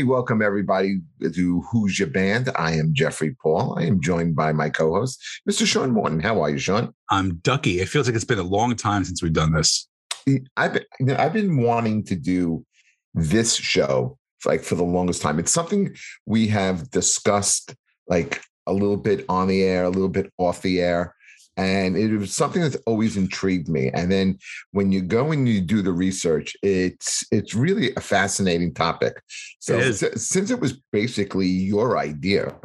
Hey, welcome everybody to Who's Your Band. I am Jeffrey Paul. I am joined by my co-host, Mr. Sean Morton. How are you, Sean? I'm Ducky. It feels like it's been a long time since we've done this. I've been, you know, I've been wanting to do this show like for the longest time. It's something we have discussed like a little bit on the air, a little bit off the air. And it was something that's always intrigued me. And then when you go and you do the research, it's it's really a fascinating topic. So It is. since it was basically your idea,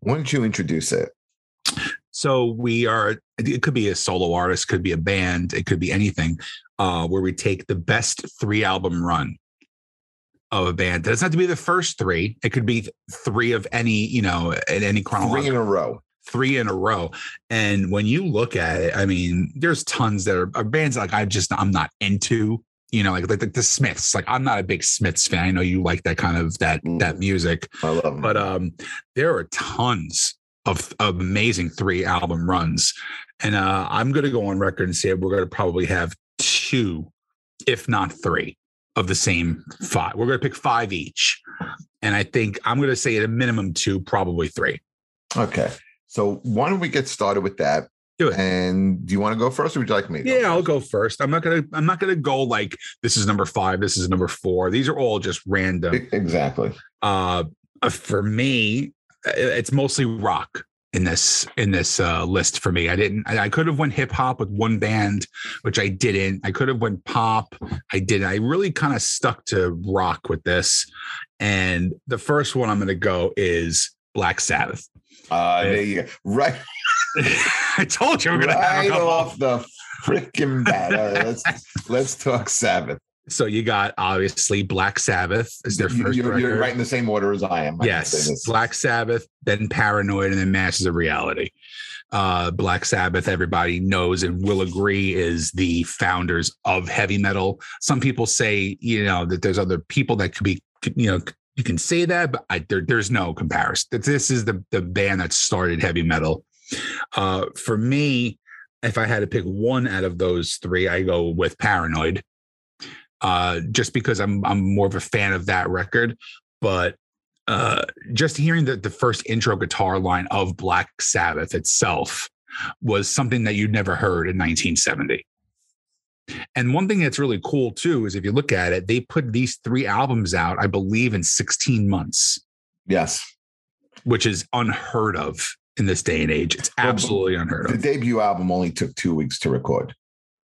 why don't you introduce it? So we are. It could be a solo artist, could be a band, it could be anything. Uh, where we take the best three album run of a band. It doesn't have to be the first three. It could be three of any, you know, at any Three chronological in a row. Three in a row. And when you look at it, I mean, there's tons that are, are bands like I just I'm not into. You know, like, like the Smiths. Like I'm not a big Smiths fan. I know you like that kind of that Mm. that music, I love them. but um, there are tons of, of amazing three album runs, and uh, I'm going to go on record and say we're going to probably have two, if not three, of the same five. We're going to pick five each, and I think I'm going to say at a minimum two, probably three. okay. So why don't we get started with that? Do it. And do you want to go first or would you like me? to go Yeah, I'll go first. I'm not gonna. I'm not gonna go like this is number five. This is number four. These are all just random. Exactly. Uh, uh, for me, uh, it's mostly rock in this in this uh, list. For me, I didn't. I, I could have went hip hop with one band, which I didn't. I could have went pop. I didn't. I really kind of stuck to rock with this. And the first one I'm gonna go is Black Sabbath. Uh, there you go. Right, I told you we're gonna have a right off the freaking bat. All right, let's let's talk Sabbath. So you got obviously Black Sabbath is their You- 1st you're, you're right in the same order as I am. I Yes. Black Sabbath, then Paranoid, and then Masters of Reality. Uh, Black Sabbath, everybody knows and will agree, is the founders of heavy metal. Some people say, you know, that there's other people that could be, you know, you can say that, but I, there, there's no comparison. This is the the band that started heavy metal. Uh, for me, if I had to pick one out of those three, I go with Paranoid. Uh, just because I'm I'm more of a fan of that record, but uh, just hearing the, the first intro guitar line of Black Sabbath itself was something that you'd never heard in 1970. And one thing that's really cool too is if you look at it, they put these three albums out, I believe, in 16 months, Yes, which is unheard of in this day and age. It's Well, absolutely unheard of. the debut album only took two weeks to record.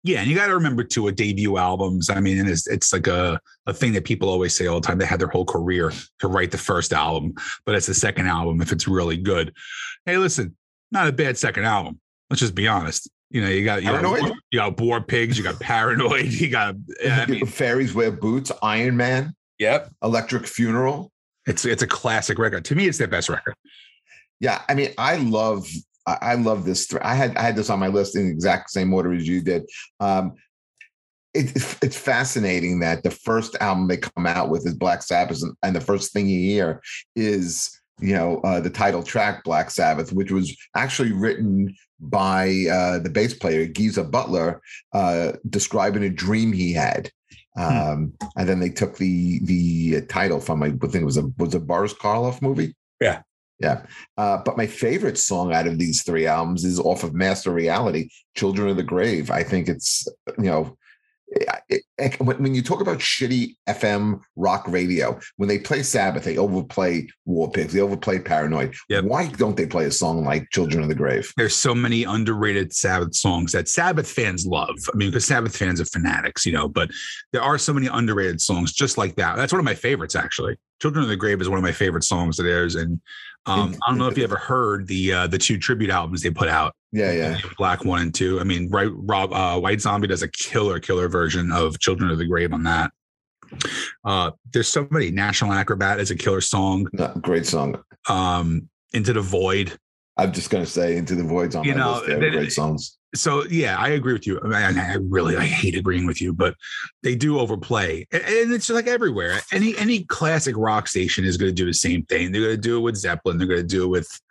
Yeah, and you got to remember too, a debut albums. I mean, it's it's like a a thing that people always say all the time. They had their whole career to write the first album, but it's the second album if it's really good. Hey, listen, not a bad second album. Let's just be honest. You know, you got you got, you got War Pigs, you got Paranoid, you got. I mean, Fairies Wear Boots, Iron Man, yep, Electric Funeral. it's it's a classic record. To me, it's their best record. Yeah, I mean, I love I I love this. Th- I had I had this on my list in the exact same order as you did. Um, it, it's- it's fascinating that the first album they come out with is Black Sabbath, and, and the first thing you hear is you know uh, the title track Black Sabbath, which was actually written by uh, the bass player Geezer Butler, uh, describing a dream he had. Um, and then they took the the title from I think it was a was a Boris Karloff movie. Yeah. Yeah. Uh, but my favorite song out of these three albums is off of Master Reality, Children of the Grave. I think it's, you know, it, it- when when you talk about shitty FM rock radio, when they play Sabbath, they overplay War Pigs, they overplay Paranoid. Yep. Why don't they play a song like Children of the Grave? There's so many underrated Sabbath songs that Sabbath fans love. I mean, because Sabbath fans are fanatics, you know, but there are so many underrated songs just like that. That's one of my favorites, actually. Children of the Grave is one of my favorite songs of theirs. And um, I don't know if you ever heard the uh, the two tribute albums they put out. Yeah, yeah. Black one and two. I mean, right, Rob uh, White Zombie does a killer, killer version of Children of the Grave on that. Uh, there's so many. National Acrobat is a killer song. No, great song. Um, Into the Void. I'm just gonna say Into the Void's on You my know, list. They- great songs. so yeah, I agree with you. I, mean, I really I hate agreeing with you, but they do overplay, and, and it's like everywhere. Any any classic rock station is going to do the same thing. They're going to do it with Zeppelin. They're going to do it with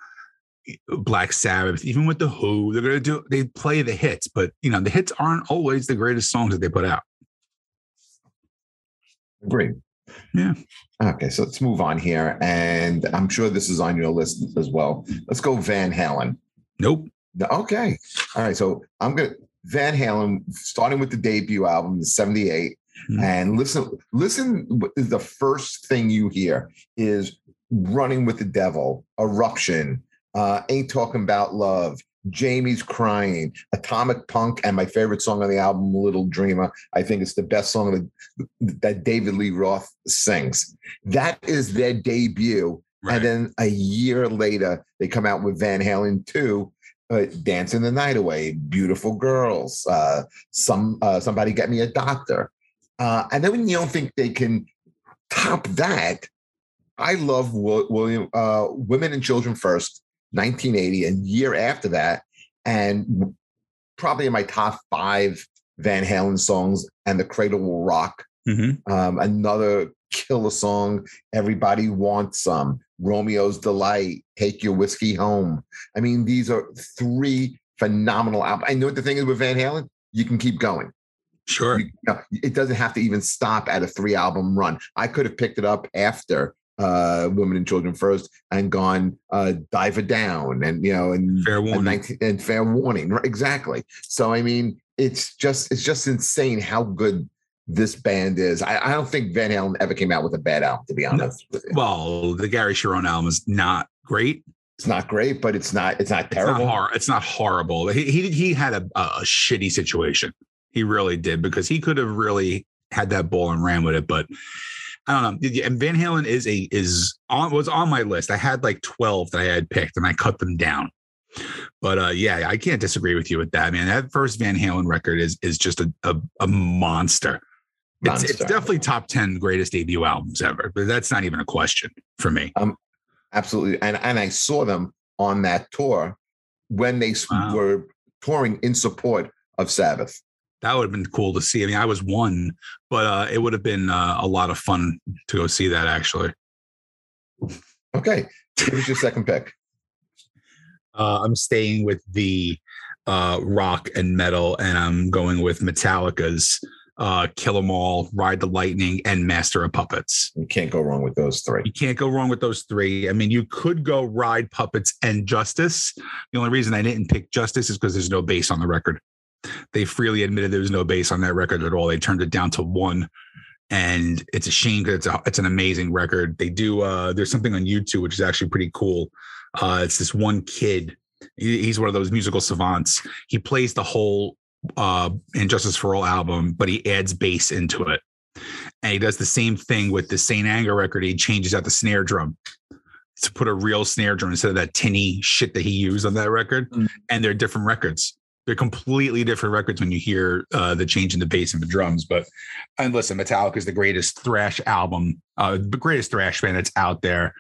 eh, Black Sabbath, even with the Who. They're going to do. They play the hits, but you know the hits aren't always the greatest songs that they put out. Great. Yeah. Okay, so let's move on here, and I'm sure this is on your list as well. Let's go Van Halen. Nope. Okay, all right. So I'm gonna Van Halen, starting with the debut album, the '78, Mhm. and listen. Listen, the first thing you hear is "Running with the Devil," "Eruption," uh, "Ain't Talking About Love." Jamie's crying, Atomic Punk, and my favorite song on the album, Little Dreamer. I think it's the best song that, that David Lee Roth sings. That is their debut. Right. And then a year later, they come out with Van Halen 2, uh, Dancing the Night Away, Beautiful Girls, uh, some uh, Somebody Get Me a Doctor. Uh, and then when you don't think they can top that, I love William uh, Women and Children First, 1980, and year after that, and probably in my top five Van Halen songs, and The Cradle Will Rock, Mhm. um, another killer song, Everybody Wants Some, Romeo's Delight, Take Your Whiskey Home. I mean, these are three phenomenal albums. I know what the thing is with Van Halen, you can keep going. Sure. You know, it doesn't have to even stop at a three album run. I could have picked it up after uh Women and Children First and gone uh Diver Down and you know and Fair and, warning. 19, and fair warning right, exactly so i mean it's just it's just insane how good this band is i, I don't think van halen ever came out with a bad album to be honest you. Well, the Gary Cherone album is not great. it's not great but it's not it's not It's terrible not hor- It's not horrible. He he, he had a, a shitty situation. He really did because he could have really had that ball and ran with it. But I don't know. And Van Halen is a is on was on my list. I had like twelve that I had picked, and I cut them down. But uh, yeah, I can't disagree with you with that, man. That first Van Halen record is is just a a, a monster. It's, it's definitely top 10 greatest debut albums ever, but that's not even a question for me. absolutely and and i saw them on that tour when they Wow. were touring in support of sabbath That would have been cool to see. I mean, I was one, but uh, it would have been uh, a lot of fun to go see that actually. okay give us your second pick Uh, I'm staying with the uh, rock and metal, and I'm going with Metallica's uh, Kill 'Em All, Ride the Lightning, and Master of Puppets. you can't go wrong with those three You can't go wrong with those three. I mean, you could go Ride Puppets and Justice. The only reason I didn't pick Justice is because there's no bass on the record. They freely admitted there was no bass on that record at all. They turned it down to one. And it's a shame because it's, a, it's an amazing record. They do, uh, there's something on YouTube, which is actually pretty cool. Uh, it's this one kid. He's one of those musical savants. He plays the whole uh, And Justice for All album, but he adds bass into it. And he does the same thing with the Saint Anger record. He changes out the snare drum to put a real snare drum instead of that tinny shit that he used on that record. Mm. And they're different records. They're completely different records when you hear uh, the change in the bass and the drums. But and listen, Metallica is the greatest thrash album, uh, the greatest thrash band that's out there.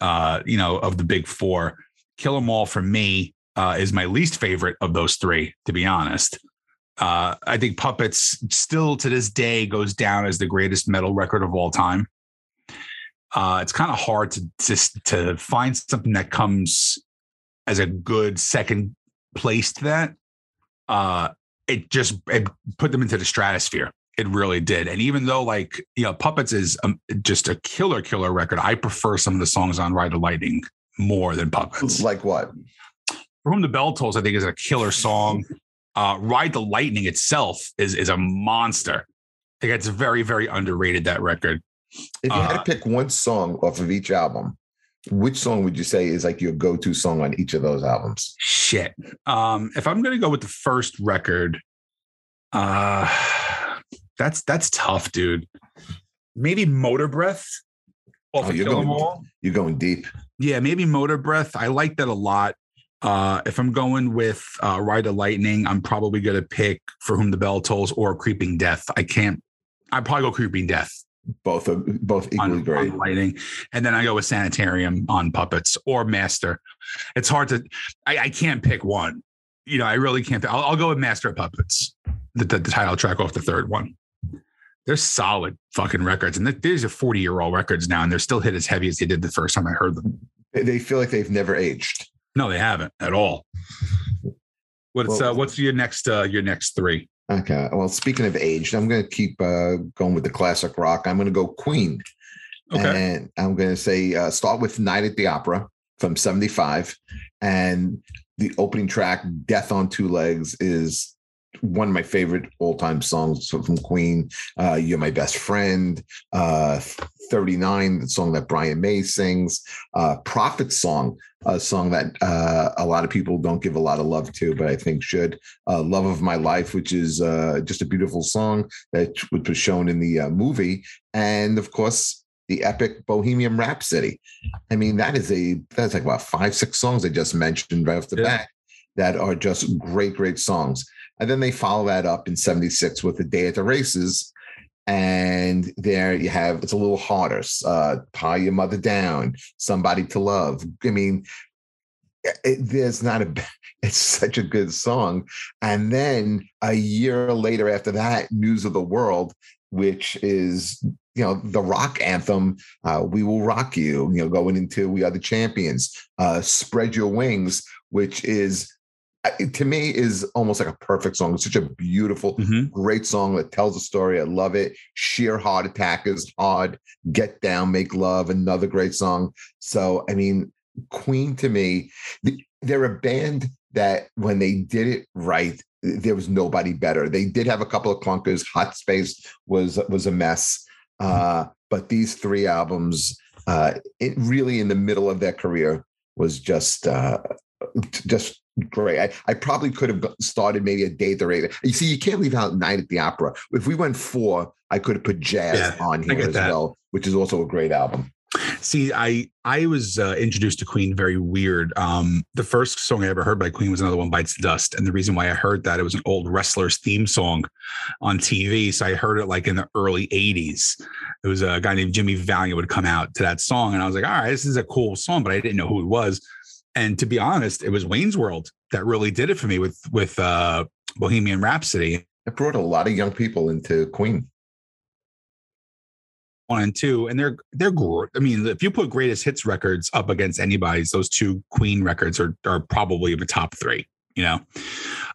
Uh, you know, of the big four, Kill 'Em All for me uh, is my least favorite of those three, to be honest. Uh, I think Puppets still to this day goes down as the greatest metal record of all time. Uh, it's kind of hard to just to find something that comes as a good second place to that. Uh, it just it put them into the stratosphere. It really did. And even though like you know, Puppets is um, just a killer, killer record, I prefer some of the songs on Ride the Lightning more than Puppets. like what For Whom the Bell Tolls, I think, is a killer song. Uh, Ride the Lightning itself is is a monster. I think it's very, very underrated. That record. if you had Uh, to pick one song off of each album which song would you say is like your go-to song on each of those albums Shit. Um, if I'm gonna go with the first record, uh, that's that's tough, dude. Maybe Motorbreath. Off Oh, you're Kill going- you're going deep Yeah, maybe Motorbreath. I like that a lot. Uh, if I'm going with uh, Ride of Lightning, I'm probably going to pick For Whom the Bell Tolls or Creeping Death. I can't. I'd probably go Creeping Death both are both equally on, great on Lightning, and then I go with Sanitarium on Puppets or Master. It's hard to. I, I can't pick one. You know, I really can't. I'll, I'll go with Master of Puppets, the, the, the title track off the third one. They're solid fucking records, and th- these are 40 year old records now, and they're still hit as heavy as they did the first time I heard them. They- they feel like they've never aged No, they haven't at all. What's Well- uh, what's your next uh, your next three? Okay. Well, speaking of age, I'm going to keep uh, going with the classic rock. I'm going to go Queen. Okay. And I'm going to say uh, start with Night at the Opera from 75. And the opening track, Death on Two Legs, is one of my favorite all-time songs from Queen. Uh, You're my best friend. Uh, 39, the song that Brian May sings. Uh, Prophet song, a song that uh, a lot of people don't give a lot of love to, but I think should. Uh, Love of My Life, which is uh, just a beautiful song that which was shown in the uh, movie, and of course the epic Bohemian Rhapsody. I mean, that is a that's like about five six songs I just mentioned right off the Yeah. bat that are just great great songs. And then they follow that up in 76 with the day at the races. And there you have it's a little harder. Uh, Tie Your Mother Down, Somebody to Love. I mean, it, there's not a it's such a good song. And then a year later after that, News of the World, which is you know the rock anthem uh, we will rock you you know going into we are the champions uh, spread your wings which is to me is almost like a perfect song. It's such a beautiful Mhm. great song that tells a story. I love it. Sheer heart attack is hard. Get down make love another great song. So i mean queen to me they're a band that when they did it right there was nobody better. They did have a couple of clunkers. Hot space was was a mess. Uh, but these three albums uh, it really in the middle of their career was just uh, just great. I, I probably could have started maybe a day or eight. You see, you can't leave out Night at the Opera. If we went four, I could have put Jazz Yeah, on here as that. well, which is also a great album. See, I I was uh, introduced to Queen very weird. Um, the first song I ever heard by Queen was another one bites the dust, and the reason why I heard that it was an old wrestler's theme song on TV. So I heard it like in the early '80s. It was a guy named Jimmy Valiant would come out to that song, and I was like, all right, this is a cool song, but I didn't know who it was. And to be honest, it was Wayne's World that really did it for me with with uh, Bohemian Rhapsody. It brought a lot of young people into Queen. one and two, and they're they're great. I mean, if you put greatest hits records up against anybody's, those two Queen records are are probably the top three. You know,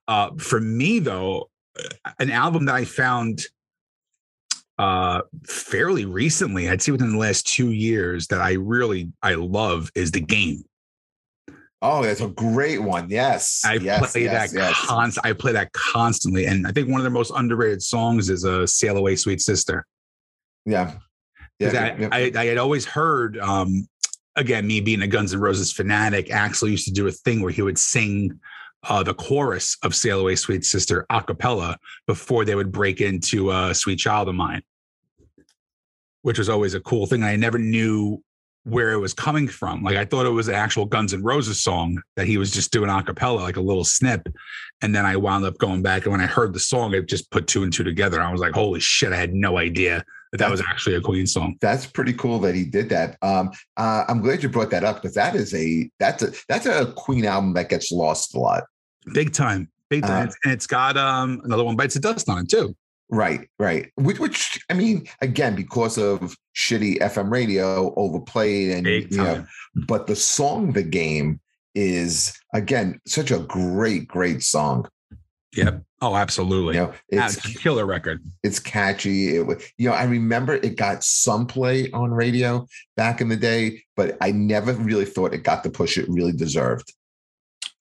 uh, for me though, an album that I found uh fairly recently i'd say within the last two years that i really i love is the game Oh, that's a great one. Yes. i yes, play yes, that yes. const- i play that constantly and i think one of their most underrated songs is a uh, sail away sweet sister Yeah. Yeah. 'Cause yeah, I, I, I had always heard, um, again, me being a Guns N' Roses fanatic, Axl used to do a thing where he would sing uh, the chorus of Sail Away Sweet Sister a cappella before they would break into uh, Sweet Child of Mine, which was always a cool thing. I never knew where it was coming from. Like I thought it was an actual Guns N' Roses song that he was just doing a cappella, like a little snip. And then I wound up going back. And when I heard the song, it just put two and two together. I was like, holy shit, I had no idea that that was actually a Queen song. that's pretty cool that he did that. Um, uh, I'm glad you brought that up because that is a that's a that's a Queen album that gets lost a lot. Big time. Big time. Uh, and it's got um another one bites the dust on it too. Right, right. Which, which I mean, again, because of shitty FM radio, overplayed, and Big you know, but the song "The Game" is again such a great, great song. Yep. Oh, absolutely. You know, Yeah, it's a killer record. it's catchy. It, you know, I remember it got some play on radio back in the day, but I never really thought it got the push it really deserved.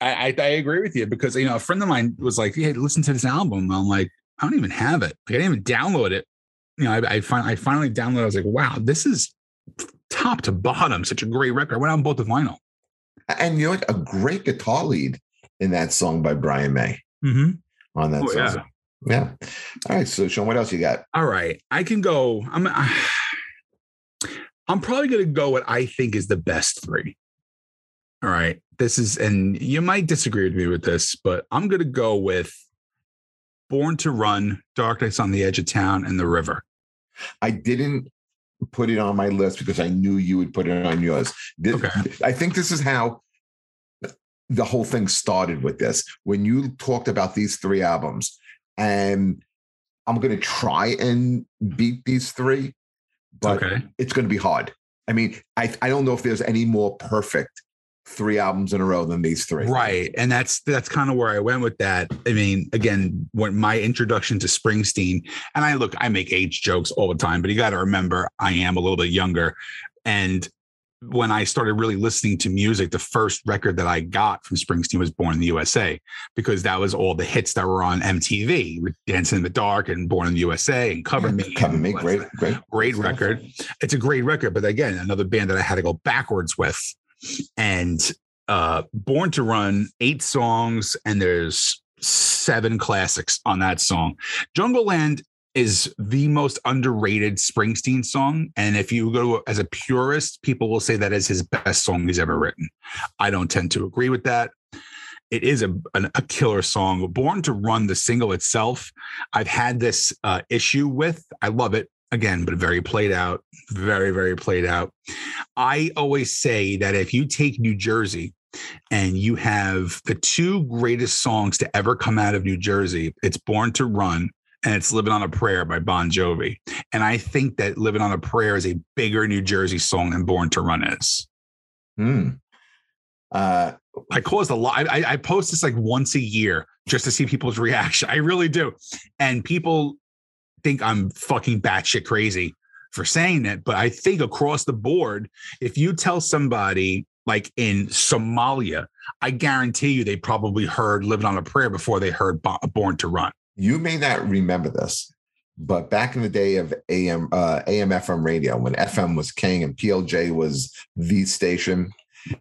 I, I I agree with you because you know a friend of mine was like, "Hey, listen to this album." I'm like, I don't even have it. Like, I didn't even download it. You know, I I, fin- I finally downloaded. I was like, wow, this is top to bottom such a great record. I went on both the vinyl. And you know what? A great guitar lead in that song by Brian May Mm-hmm. on that Oh, song. yeah. Yeah. All right. So, Sean, what else you got? All right, I can go. I'm. I'm probably going to go what I think is the best three. All right, this is, and you might disagree with me with this, but I'm going to go with "Born to Run," "Darkness on the Edge of Town," and "The River." I didn't put it on my list because I knew you would put it on yours. This- Okay. I think this is how the whole thing started with this. When you talked about these three albums, and I'm going to try and beat these three, but okay, it's going to be hard. I mean, I, I don't know if there's any more perfect three albums in a row than these three. Right. And that's that's kind of where I went with that. I mean, again, when my introduction to Springsteen, and I look, I make age jokes all the time, but you got to remember I am a little bit younger. And when I started really listening to music, the first record that I got from Springsteen was Born in the USA because that was all the hits that were on MTV, with Dancing in the Dark and Born in the USA and Cover Yeah, Me. Cover Me, great, great, great record. It's a great record, but again, another band that I had to go backwards with. And uh Born to Run, eight songs, and there's seven classics on that song. Jungleland is the most underrated Springsteen song. And if you go as a purist, people will say that is his best song he's ever written. I don't tend to agree with that. It is a, a killer song. Born to Run, the single itself, I've had this uh, issue with. I love it again, but very played out, very, very played out. I always say that if you take New Jersey and you have the two greatest songs to ever come out of New Jersey, it's Born to Run and it's Living on a Prayer by Bon Jovi. And I think that Living on a Prayer is a bigger New Jersey song than Born to Run is. Hmm. Uh, I caused a lot. I, I post this like once a year just to see people's reaction. I really do. And people think I'm fucking batshit crazy for saying that. But I think across the board, if you tell somebody like in Somalia, I guarantee you they probably heard Living on a Prayer before they heard Born to Run. you may not remember this, but back in the day of AM uh, AM FM radio, when FM was king and PLJ was the station,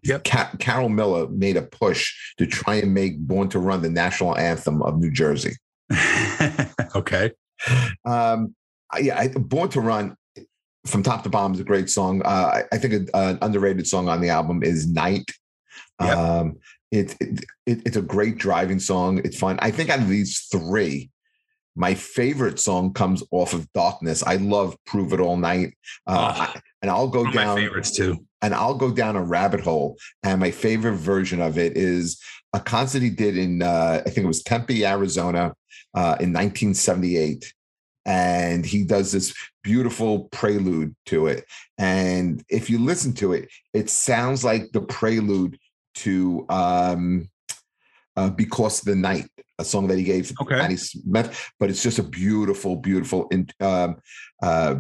Yep. Ca- Carol Miller made a push to try and make "Born to Run" the national anthem of New Jersey. okay. Um, yeah, I, "Born to Run" from top to bottom is a great song. Uh, I, I think a- an underrated song on the album is "Night." Yep. Um, it, it, it it's a great driving song. It's fun. I think out of these three, my favorite song comes off of Darkness. I love "Prove It All Night," uh, Oh, I- and I'll go One of my down favorites too. and I'll go down a rabbit hole. And my favorite version of it is a concert he did in uh, I think it was Tempe, Arizona, uh, in 1978. And he does this beautiful prelude to it. And if you listen to it, it sounds like the prelude to um, uh, "Because of the Night," a song that he gave Okay. Patti Smith. But it's just a beautiful, beautiful in, um, uh,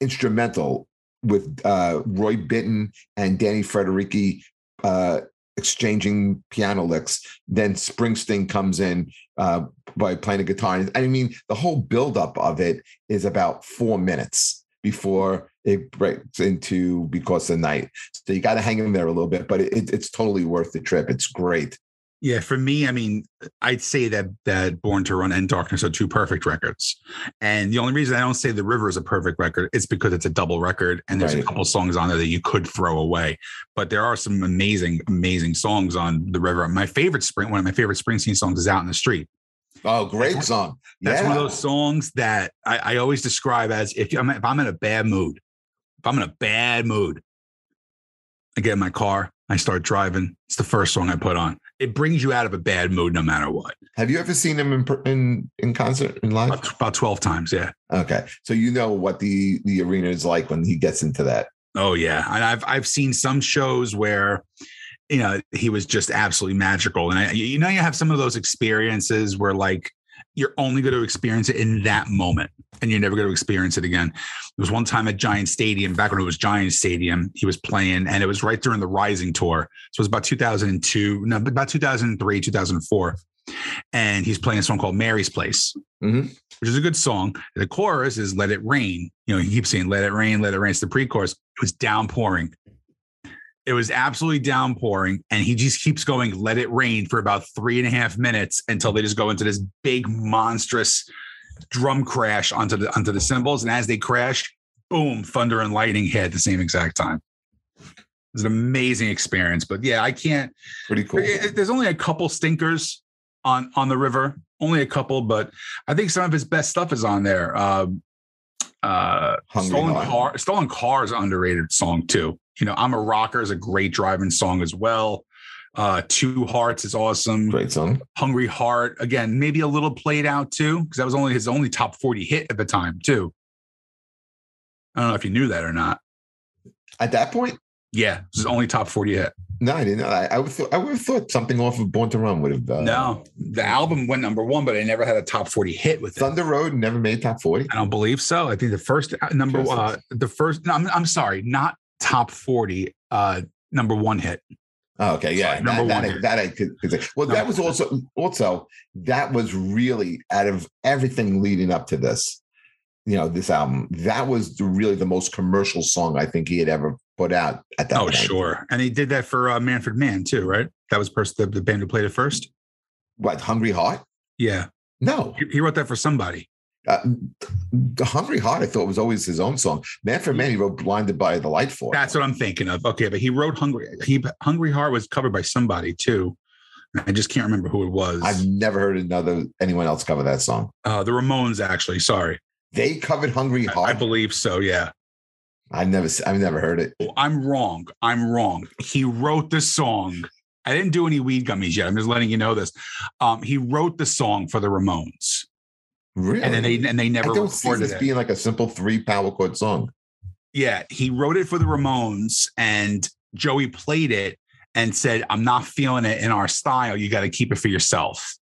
instrumental with uh, Roy Bittan and Danny Federici uh, exchanging piano licks. Then Springsteen comes in uh, by playing a guitar. I mean, the whole buildup of it is about four minutes before it breaks into Because of the Night. So you got to hang in there a little bit, but it, it's totally worth the trip. It's great. Yeah, for me, I mean, I'd say that that Born to Run and Darkness are two perfect records. And the only reason I don't say The River is a perfect record is because it's a double record and there's a couple songs on there that you could throw away. But there are some amazing, amazing songs on The River. My favorite spring, one of my favorite Springsteen songs is Out in the Street. Oh, great song. That's yeah. one of those songs that I, I always describe as if I'm if I'm in a bad mood, if I'm in a bad mood, I get in my car, I start driving. It's the first song I put on. It brings you out of a bad mood no matter what. Have you ever seen him in in, in concert in live? About, about 12 times, yeah. Okay, so you know what the the arena is like when he gets into that. Oh yeah, and I've I've seen some shows where you know he was just absolutely magical, and I, you know you have some of those experiences where like you're only going to experience it in that moment, and you're never going to experience it again. There was one time at Giant Stadium, back when it was Giant Stadium, he was playing, and it was right during the Rising tour, so it was about 2002, no, about 2003, 2004, and he's playing a song called Mary's Place Mhm. which is a good song. The chorus is "Let It Rain." You know, he keeps saying "Let it rain, let it rain." It's the pre-chorus. It was downpouring. It was absolutely downpouring, and he just keeps going "Let it rain" for about three and a half minutes until they just go into this big monstrous drum crash onto the onto the cymbals, and as they crash, boom, thunder and lightning hit at the same exact time. It was an amazing experience, but yeah, I can't. Pretty cool. There's only a couple stinkers on on the river, only a couple, but I think some of his best stuff is on there. Um, uh, stolen car, stolen car is an underrated song too. You know, I'm a rocker is a great driving song as well. Uh, Two Hearts is awesome. Great song. Hungry Heart again, maybe a little played out too, because that was only his only top 40 hit at the time too. I don't know if you knew that or not. At that point, Yeah, this is only top 40 hit. No, I didn't know. I, I would th- I would have thought something off of Born to Run would have. Uh, no, the album went number one, but it never had a top 40 hit with it. Thunder Road never made top forty. I don't believe so. I think the first uh, number, uh, the first, no, I'm, I'm sorry, not top 40, uh, number one hit. Oh, okay, yeah, Sorry, number that, one that, that I could. Well, that Number was also also that was really out of everything leading up to this, you know, this album. That was really the most commercial song I think he had ever put out at that Oh, point. sure. And he did that for uh, Manfred Mann too, right? That was first the, the band who played it first. What Hungry Heart? Yeah. No, He, he wrote that for somebody. uh, the Hungry Heart I thought was always his own song. Manfred Mann he wrote Blinded by the Light for. That's what I'm thinking of. Okay, but he wrote Hungry. He Hungry Heart was covered by somebody too. I just can't remember who it was. I've never heard another anyone else cover that song. uh, the Ramones, actually. Sorry, They covered Hungry I, Heart. I believe so. Yeah, I've never I've never heard it. I'm wrong. I'm wrong. He wrote the song. I didn't do any weed gummies yet. I'm just letting you know this. Um, he wrote the song for the Ramones, Really? and then they and they I never don't see this it. being like a simple three power chord song. Yeah, he wrote it for the Ramones, and Joey played it and said, "I'm not feeling it in our style. You got to keep it for yourself."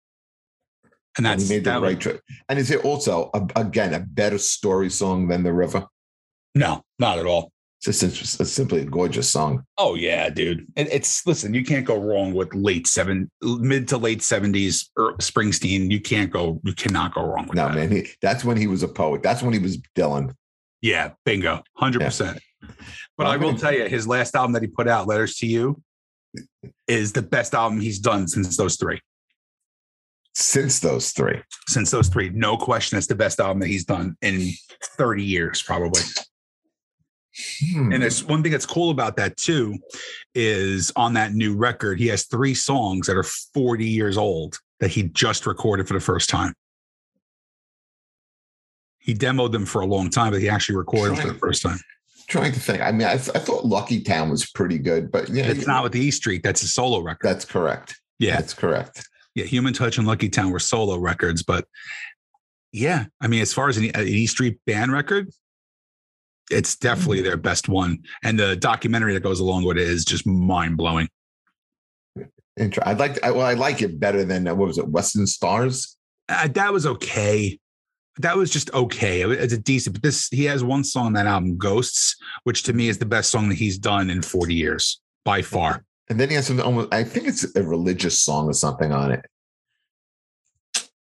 And And that's he made the that right was- choice. And is it also a, again a better story song than the river? No, not at all. It's just it's simply a gorgeous song. Oh yeah, dude. It, it's listen. You can't go wrong with late seven, mid to late seventies er, Springsteen. You can't go. You cannot go wrong with No that. man, he, that's when he was a poet. That's when he was Dylan. Yeah, bingo, hundred percent. But Well, I will gonna- tell you, his last album that he put out, "Letters to You," is the best album he's done since those three. Since those three, Since those three, no question, it's the best album that he's done in thirty years, probably. Hmm. And it's one thing that's cool about that too, is on that new record, he has three songs that are 40 years old that he just recorded for the first time. He demoed them for a long time, but he actually recorded them for the first time. trying to think. I mean, I, th- I thought Lucky Town was pretty good, but yeah, It's not with the E Street, that's a solo record. That's correct. Yeah. That's correct. Yeah. Human Touch and Lucky Town were solo records, but yeah, I mean, as far as an, an E Street band record, it's definitely their best one. And the documentary that goes along with it is just mind blowing. I'd like. To, well, I like it better than uh, what was it? Western Stars. uh, that was okay. That was just okay. It's a decent, but this he has one song on that album, Ghosts, which to me is the best song that he's done in 40 years by far. And then he has something almost. I think it's a religious song or something on it.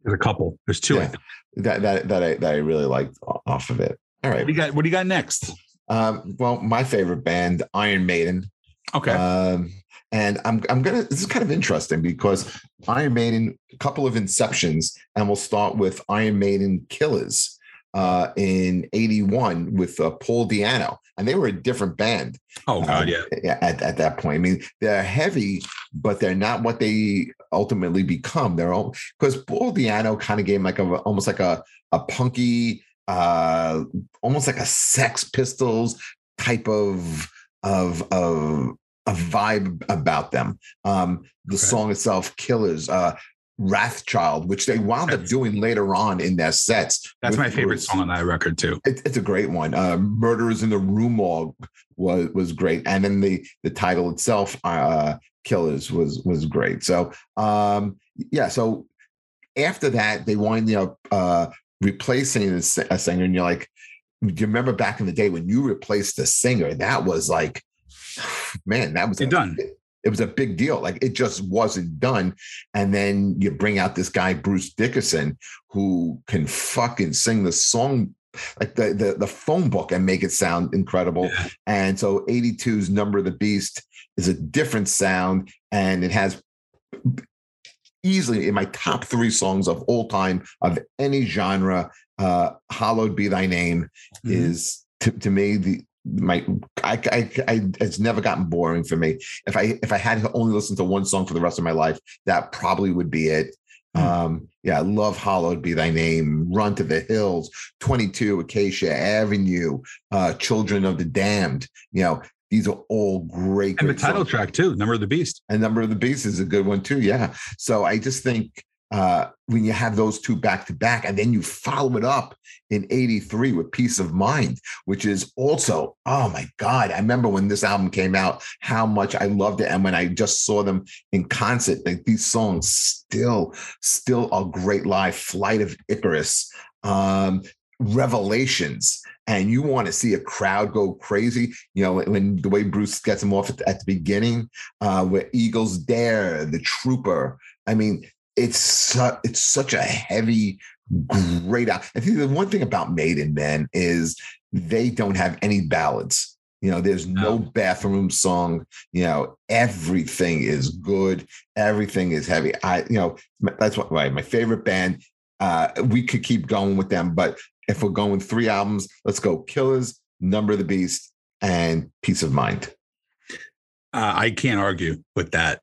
There's a couple. There's two. Yeah. That that that I that I really liked off of it. All What do you got? What do you got next? Um, well, my favorite band, Iron Maiden. Okay. Um, and I'm I'm gonna. This is kind of interesting because Iron Maiden, a couple of inceptions, and we'll start with Iron Maiden Killers uh, in '81 with uh, Paul Di'Anno, and they were a different band. oh God, um, yeah. At, at that point, I mean, they're heavy, but they're not what they ultimately become. They're all because Paul Di'Anno kind of gave like a almost like a a punky, uh, almost like a Sex Pistols type of of of a vibe about them. Um, the Okay. song itself, Killers, uh, Wrathchild, which they wound up doing later on in their sets. That's my favorite Bruce. song on that record too. It, it's a great one. Uh, Murderers in the Rue Morgue was was great, and then the the title itself, uh, Killers, was was great. So um, yeah, so after that, they wind up uh, replacing a, singer, and you're like, do you remember back in the day when you replaced the singer? That was like, man, that was a- done. It was a big deal. Like it just wasn't done. And then you bring out this guy, Bruce Dickinson, who can fucking sing the song like the the, the phone book and make it sound incredible. Yeah. And so 82's Number of the Beast is a different sound and it has easily in my top three songs of all time of any genre. Uh, Hallowed Be Thy Name Mhm. is to, to me the my I, I I it's never gotten boring for me. If I if I had to only listen to one song for the rest of my life, that probably would be it. Hmm. Um, yeah, I love Hallowed Be Thy Name, Run to the Hills, 22 Acacia Avenue, uh, Children of the Damned. You know, these are all great. and the title songs. track too, Number of the Beast. And Number of the Beast is a good one too. Yeah. So I just think uh, when you have those two back to back, and then you follow it up in '83 with "Piece of Mind," which is also, oh my god! I remember when this album came out, how much I loved it, and when I just saw them in concert, like these songs still, still are great live. "Flight of Icarus," um, "Revelations." And you want to see a crowd go crazy, you know, when the way Bruce gets them off at the, at the beginning, uh, where Eagles Dare, the Trooper. I mean, it's su- it's such a heavy, great. I think the one thing about Maiden, man, is they don't have any ballads. You know, there's no bathroom song. You know, everything is good. Everything is heavy. I, you know, that's what right. My favorite band. Uh, we could keep going with them, but if we're going three albums, let's go Killers, Number of the Beast, and Piece of Mind. Uh, I can't argue with that.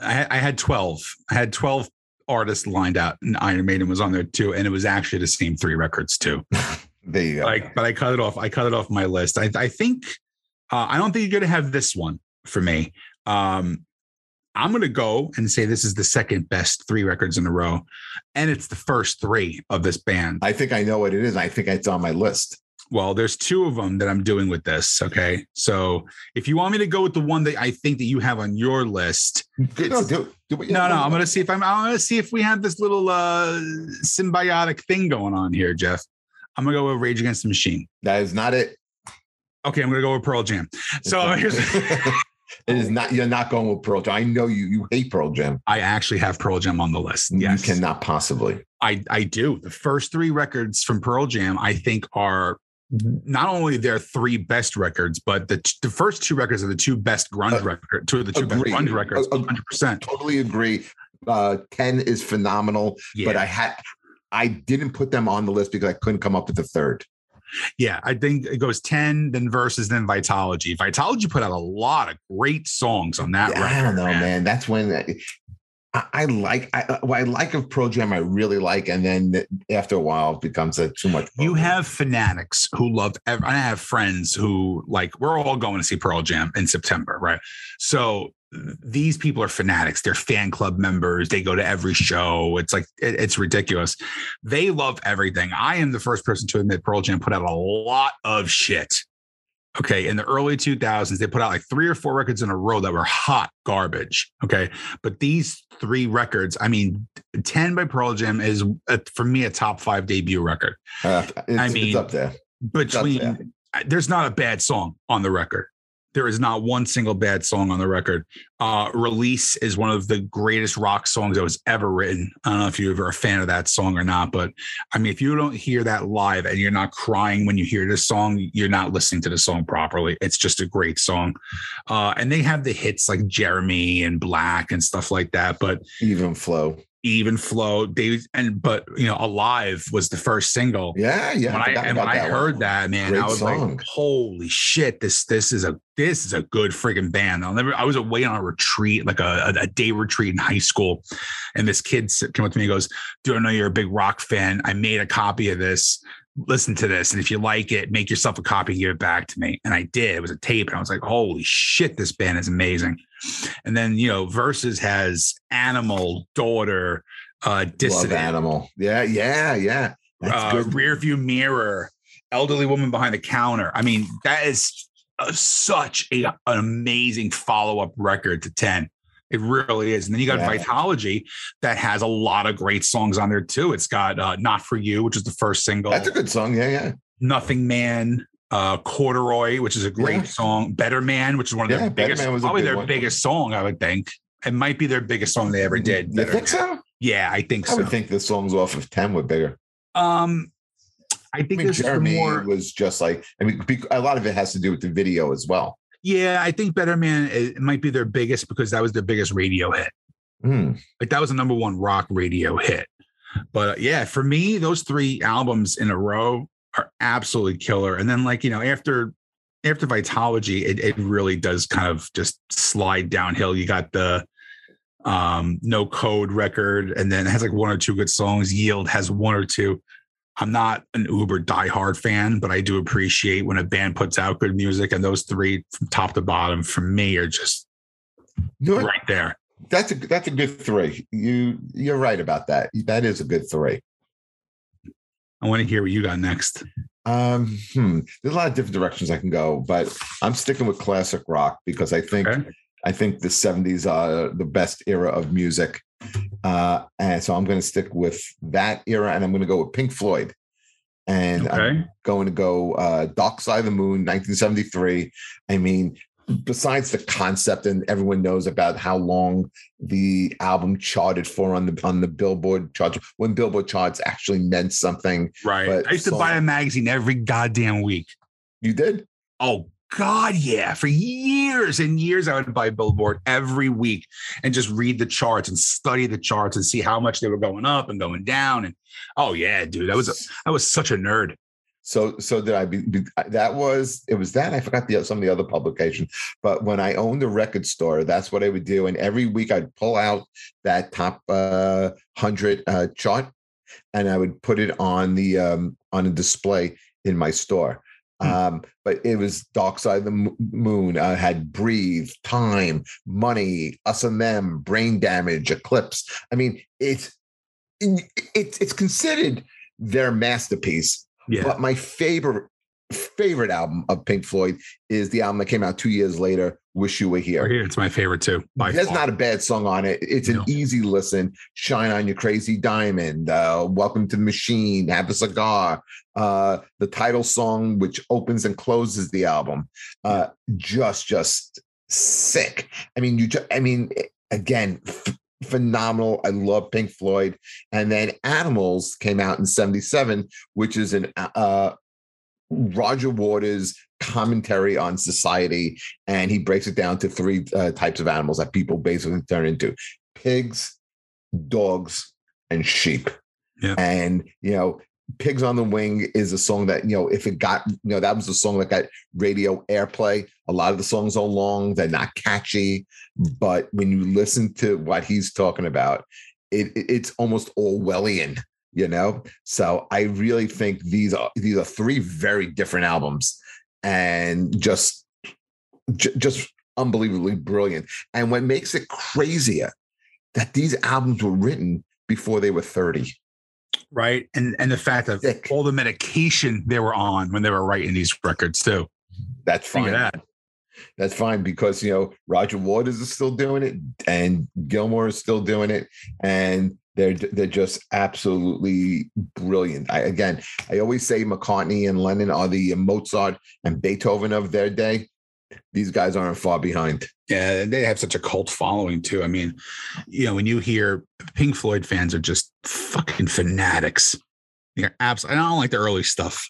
I, I, had 12. I had 12 artists lined out, and Iron Maiden was on there too. And it was actually the same three records too. there you go. Like, but I cut it off. I cut it off my list. I, I think uh, I don't think you're going to have this one for me. Um, I'm going to go and say this is the second best three records in a row. And it's the first three of this band. I think I know what it is. I think it's on my list. Well, there's two of them that I'm doing with this. Okay. So if you want me to go with the one that I think that you have on your list, no, do, do no, no, I'm going to see if I'm, I'm going to see if we have this little uh, symbiotic thing going on here, Jeff. I'm going to go with Rage Against the Machine. That is not it. Okay. I'm going to go with Pearl Jam. So here's. It is not. You're not going with Pearl Jam. I know you. You hate Pearl Jam. I actually have Pearl Jam on the list. Yes, you cannot possibly. I I do. The first three records from Pearl Jam, I think, are not only their three best records, but the the first two records are the two best grunge uh, records. Two of the two agree. best grunge records. Hundred percent. Totally agree. Uh, Ten is phenomenal, yeah. but I had I didn't put them on the list because I couldn't come up with the third. Yeah, I think it goes 10, then verses, then Vitalogy. Vitalogy put out a lot of great songs on that yeah, record. I don't know, man. man. That's when I, I like I, uh, what I like of Pearl Jam, I really like, and then after a while, it becomes a too much. You have fanatics who love. I have friends who like. We're all going to see Pearl Jam in September, right? So these people are fanatics. They're fan club members. They go to every show. It's like it, it's ridiculous. They love everything. I am the first person to admit Pearl Jam put out a lot of shit. Okay, in the early 2000s, they put out like three or four records in a row that were hot garbage. Okay, but these three records, I mean, 10 by Pearl Jam is a, for me a top five debut record. Uh, I mean, it's up there. Between up there. there's not a bad song on the record. There is not one single bad song on the record. Uh, Release is one of the greatest rock songs that was ever written. I don't know if you're ever a fan of that song or not, but I mean, if you don't hear that live and you're not crying when you hear this song, you're not listening to the song properly. It's just a great song. Uh, and they have the hits like Jeremy and Black and stuff like that. But even flow even flow they and but you know alive was the first single yeah yeah when i, and when i heard one. that man Great i was song. like holy shit this this is a this is a good friggin' band i'll never i was away on a retreat like a, a, day retreat in high school and this kid came up to me and goes do i know you're a big rock fan i made a copy of this listen to this. And if you like it, make yourself a copy, give it back to me. And I did. It was a tape. And I was like, holy shit, this band is amazing. And then, you know, Versus has Animal, Daughter, uh, Dissident. Love Animal. Yeah, yeah, yeah. That's uh, good. Rear View Mirror, Elderly Woman Behind the Counter. I mean, that is uh, such a, an amazing follow up record to 10. It really is. And then you got yeah. Vitalogy that has a lot of great songs on there too. It's got uh, Not For You, which is the first single. That's a good song. Yeah, yeah. Nothing Man, uh, Corduroy, which is a great yeah. song. Better Man, which is one of their biggest, probably their one. biggest song, I would think. It might be their biggest song they ever did. You think so? Yeah, I think I so. would think the songs off of 10 were bigger. Um, I think I mean, Jeremy more... was just like, I mean, a lot of it has to do with the video as well. Yeah, I think Better Man it might be their biggest because that was their biggest radio hit. Mm. Like that was a number one rock radio hit. But yeah, for me, those three albums in a row are absolutely killer. And then, like you know, after after Vitalogy, it, it really does kind of just slide downhill. You got the um no code record, and then it has like one or two good songs. Yield has one or two. I'm not an uber diehard fan, but I do appreciate when a band puts out good music. And those three from top to bottom for me are just right there. That's a that's a good three. You you're right about that. That is a good three. I want to hear what you got next. Um, hmm. There's a lot of different directions I can go, but I'm sticking with classic rock because I think Okay. I think the 70s are the best era of music. Uh, and so I'm going to stick with that era and I'm going to go with Pink Floyd. And I'm going to go uh, Dark Side of the Moon, 1973. I mean, besides the concept, and everyone knows about how long the album charted for on the on the Billboard charts, when Billboard charts actually meant something. Right. But I used to so- buy a magazine every goddamn week. You did? Oh God, yeah. For years and years, I would buy Billboard every week and just read the charts and study the charts and see how much they were going up and going down. And oh yeah, dude, I was a, I was such a nerd. So, so did I. Be, be, that was it. Was that I forgot the some of the other publications, but when I owned a record store, that's what I would do. And every week I'd pull out that top uh, hundred uh, chart, and I would put it on the um, on a display in my store. Hmm. Um, but it was Dark Side of the Moon. I had Breathe, Time, Money, Us and Them, Brain Damage, Eclipse. I mean, it's it's it's considered their masterpiece. Yeah. But my favorite favorite album of Pink Floyd is the album that came out two years later, "Wish You Were Here." here, it's my favorite too. By There's far. not a bad song on it. It's an easy listen. "Shine on Your Crazy Diamond," uh, "Welcome to the Machine," "Have a Cigar," uh, the title song, which opens and closes the album. Uh, just, just sick. I mean, you. Just, I mean, again. F- phenomenal. I love pink floyd. And then animals came out in 77 which is an uh roger waters commentary on society and he breaks it down to three uh, types of animals that people basically turn into pigs dogs and sheep. Yeah. and you know pigs on the wing is a song that you know if it got you know that was a song that got radio airplay. A lot of the songs are long they're not catchy but when you listen to what he's talking about it, it- it's almost orwellian you know? So i really think these are these are three very different albums and just j- just unbelievably brilliant. And what makes it crazier that these albums were written before they were 30 right. And and the fact that Sick. all the medication they were on when they were writing these records too. that's fine that. that's fine because you know Roger Waters is still doing it and Gilmour is still doing it and they're they're just absolutely brilliant. I again I always say McCartney and Lennon are the Mozart and Beethoven of their day. These guys aren't far behind. Yeah, they have such a cult following too. I mean, you know, when you hear Pink Floyd fans are just fucking fanatics. They're absolutely. I don't like the early stuff.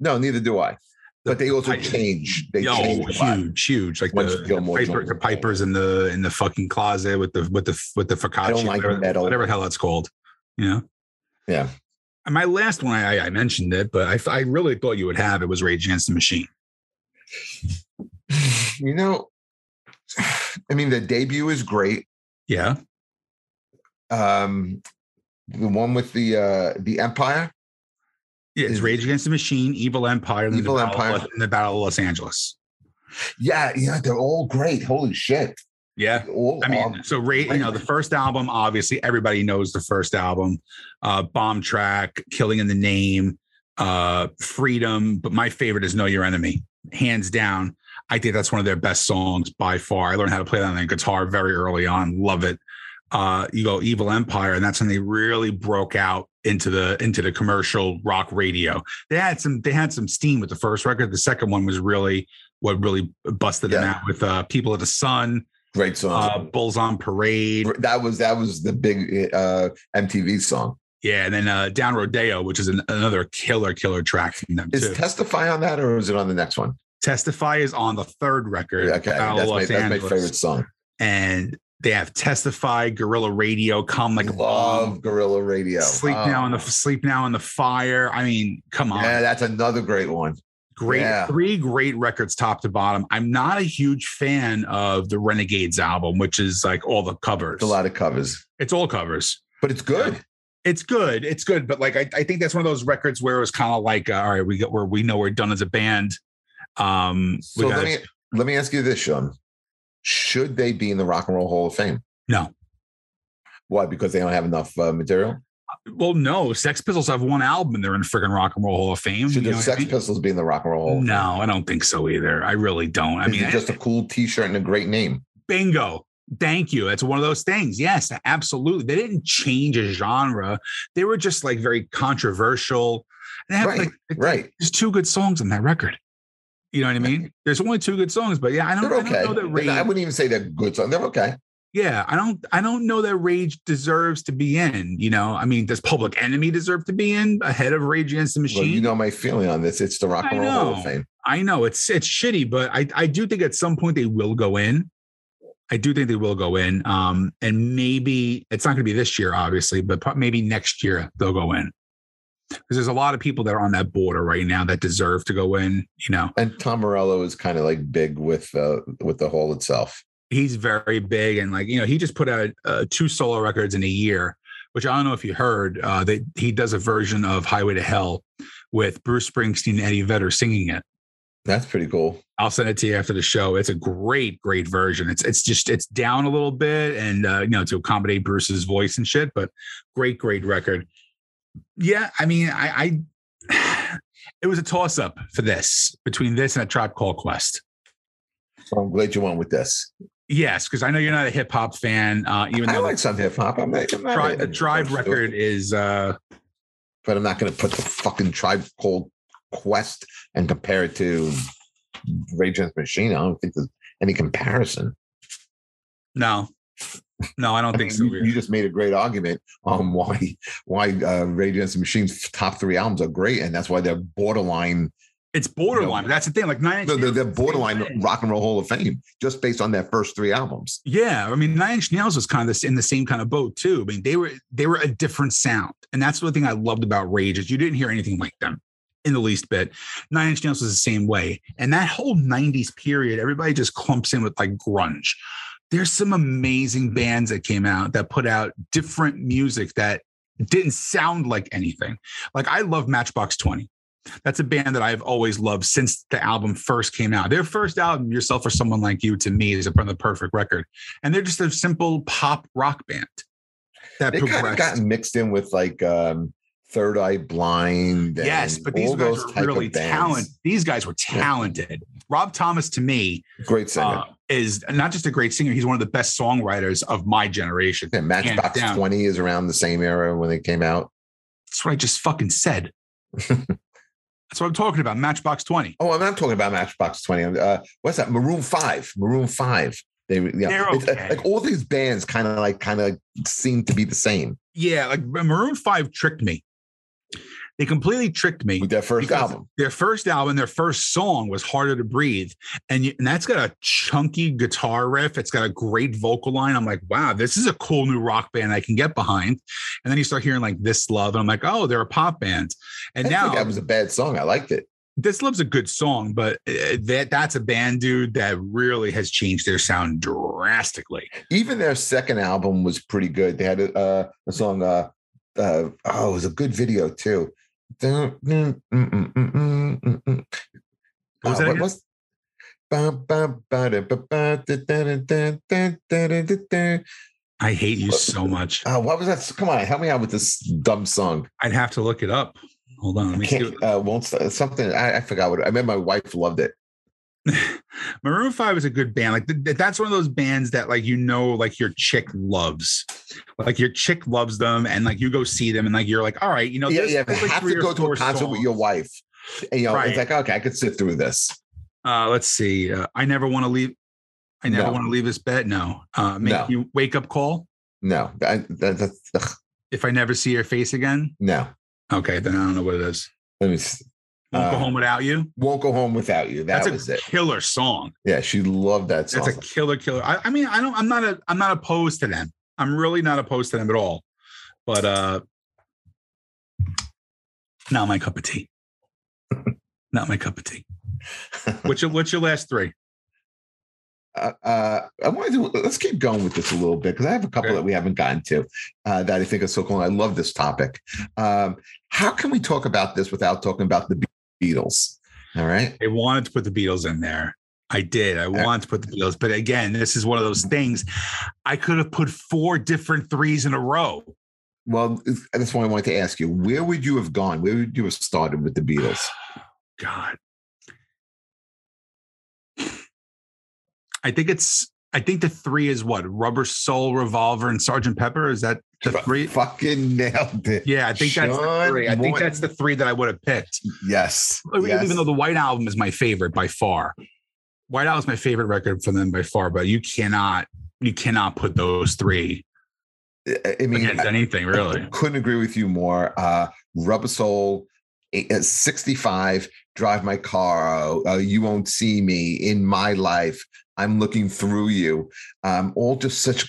No, neither do I. But they also I- change. They oh, change huge, huge. Like Once the, the, Piper, the Pipers in the in the fucking closet with the with the with the focaccia, I don't like whatever, metal. whatever the hell it's called. You know. Yeah. And my last one, I, I mentioned it, but I, I really thought you would have it was Rage Against the Machine. You know, I mean, the debut is great. Yeah, Um, the one with the uh the Empire. yeah. It's Is- Rage Against the Machine, Evil Empire, and Evil the Battle of Empire. Los- and the Battle of Los Angeles. Yeah, yeah, they're all great. Holy shit. Yeah, All I mean, so Ray, you know, the first album, obviously everybody knows the first album, uh, Bomb Track, Killing in the Name, uh, Freedom. But my favorite is Know Your Enemy, hands down. I think that's one of their best songs by far. I learned how to play that on the guitar very early on. Love it. Uh, you go Evil Empire, and that's when they really broke out into the into the commercial rock radio. They had some they had some steam with the first record. The second one was really what really busted them out with uh, People of the Sun great song. uh, Bulls on Parade. that was that was the big uh MTV song. Yeah, and then uh, Down Rodeo, which is an, another killer, killer track from them Is too. Testify on that or is it on the next one? Testify is on the third record, Okay, that's my, that's my favorite song. and they have Testify, Guerrilla Radio, Come Like Love Bomb, Guerrilla Radio. Sleep Oh. Now in the Sleep Now in the Fire. I mean, come on, Yeah, that's another great one. great yeah. three great records top to bottom. I'm not a huge fan of the Renegades album, which is like all the covers. It's a lot of covers, It's all covers. but it's good. it's good. It's good, but like I, I think that's one of those records where it was kind of like, uh, all right, we got where we know we're done as a band. Um, So we let got me let me ask you this, Sean. Should they be in the Rock and Roll Hall of Fame? No. Why? Because they don't have enough uh, material. Well, no. Sex Pistols have one album. They're in friggin' Rock and Roll Hall of Fame. Should you the Sex I mean? Pistols be in the Rock and Roll? Hall of Fame? No, I don't think so either. I really don't. I Is mean, just a cool T-shirt and a great name. bingo. Thank you. That's one of those things. Yes, absolutely. They didn't change a genre. They were just like very controversial. They have Right, like right. there's two good songs on that record. You know what I mean? There's only two good songs, but yeah, I don't, They're I don't know that Rage. I wouldn't even say they're good songs. They're okay. yeah, I don't I don't know that Rage deserves to be in. You know, I mean, does Public Enemy deserve to be in ahead of Rage Against the Machine? Well, you know my feeling on this. It's the Rock and Roll Hall of. Fame. I know it's it's shitty, but I I do think at some point they will go in. I do think they will go in. Um, and maybe it's not going to be this year, obviously, but maybe next year they'll go in. Because there's a lot of people that are on that border right now that deserve to go in. You know, And Tom Morello is kind of like big with uh, with the hall itself. he's very big, and like you know, he just put out uh, two solo records in a year, which I don't know if you heard. Uh, that he does a version of Highway to Hell with Bruce Springsteen and Eddie Vedder singing it. That's pretty cool. I'll send it to you after the show. It's a great, great version. It's it's just it's down a little bit and uh, you know to accommodate Bruce's voice and shit, but great, great record. Yeah, I mean, I, I it was a toss up for this between this and a Tribe Called Quest. So I'm glad you went with this. Yes, because I know you're not a hip hop fan, uh, even I though like some hip hop. I'm not Tribe, a- Tribe record is uh, but I'm not going to put the fucking Tribe Called Quest and compare it to Rage Against Machine. I don't think there's any comparison. no, no, I don't I think mean, so. you, you just made a great argument on why why uh, Rage Against the Machine's top three albums are great, and that's why they're borderline. It's borderline, but that's the thing. Like nine, Inch They're, they're the borderline. Rock and Roll Hall of Fame just based on their first three albums. Yeah, I mean, Nine Inch Nails was kind of this in the same kind of boat too. I mean, they were they were a different sound, and that's the thing I loved about Rage is you didn't hear anything like them in the least bit. Nine Inch Nails was the same way, and that whole '90s period, everybody just clumps in with like grunge. There's some amazing bands that came out that put out different music that didn't sound like anything. Like I love Matchbox Twenty. That's a band that I've always loved since the album first came out. Their first album, Yourself or Someone Like You, to me, is a the perfect record. And they're just a simple pop rock band that They kind of progressed. gotten mixed in with like um, Third Eye Blind. Yes, but these guys were really talented. These guys were talented. Rob Thomas, to me, Great singer. uh, is not just a great singer, he's one of the best songwriters of my generation. yeah, Matchbox 20 is around the same era when they came out. That's what I just fucking said. That's what I'm talking about. Matchbox 20. Oh, I'm not talking about Matchbox 20. Uh, what's that? Maroon 5. Maroon 5. They, yeah, uh, okay. like all these bands kind of like kind of seem to be the same Yeah, like Maroon 5 tricked me. They completely tricked me. with their first album. Their first album, their first song was "Harder to Breathe," and, you, and that's got a chunky guitar riff. It's got a great vocal line. I'm like, wow, this is a cool new rock band I can get behind. And then you start hearing like "This Love," and I'm like, oh, they're a pop band. And I now think that was a bad song. I liked it. "This Love's" a good song, but uh, that that's a band, dude, that really has changed their sound drastically. Even their second album was pretty good. They had a, uh, a song. Uh, uh, oh, it was a good video too. Was mm, mm, mm, what was? I hate you so much. Uh, what was that? Come on, help me out with this dumb song. I'd have to look it up. Hold on, let me see. Uh, won't something I, I forgot what I meant. My wife loved it. Maroon 5 is a good band. Like th- that's one of those bands that like you know like your chick loves. Like your chick loves them and like you go see them and like you're like, all right, you know, yeah, yeah. You like, have to go to a concert with your wife. And, you know, Right. it's like okay, I could sit through this. Uh let's see. Uh, I never want to leave. I never No. want to leave this bed. No. Uh make No. you wake up call No, that, that, that's ugh, if I never see your face again. no. Okay, then I don't know what it is. Let me. s- Won't go Uh, home without you. Won't go home without you. That That's a it. killer song. Yeah, she loved that song. That's a killer, killer. I, I mean, I don't. I'm not a. I'm not opposed to them. I'm really not opposed to them at all. But uh, not my cup of tea. not my cup of tea. What's your What's your last three? uh, uh, I want to. Let's keep going with this a little bit because I have a couple Okay. that we haven't gotten to uh, that I think are so cool. I love this topic. Um, how can we talk about this without talking about the Beatles? All right. I wanted to put the Beatles in there. I did. I Yeah. want to put the Beatles, but again, this is one of those things. I could have put four different threes in a row. Well, that's why I wanted to ask you. Where would you have gone? Where would you have started with the Beatles? God. I think it's I think the three is what? Rubber Soul, Revolver, and Sergeant Pepper. Is that the three? Fucking nailed it. Yeah, I think that's the three. I think that's the three that I would have picked. Yes. Even yes. though the White Album is my favorite by far. White Album is my favorite record from them by far, but you cannot you cannot put those three I I mean, against anything really. couldn't agree with you more. Uh, Rubber Soul, uh, 65, Drive My Car, uh, You Won't See Me, In My Life, I'm Looking Through You. Um, all just such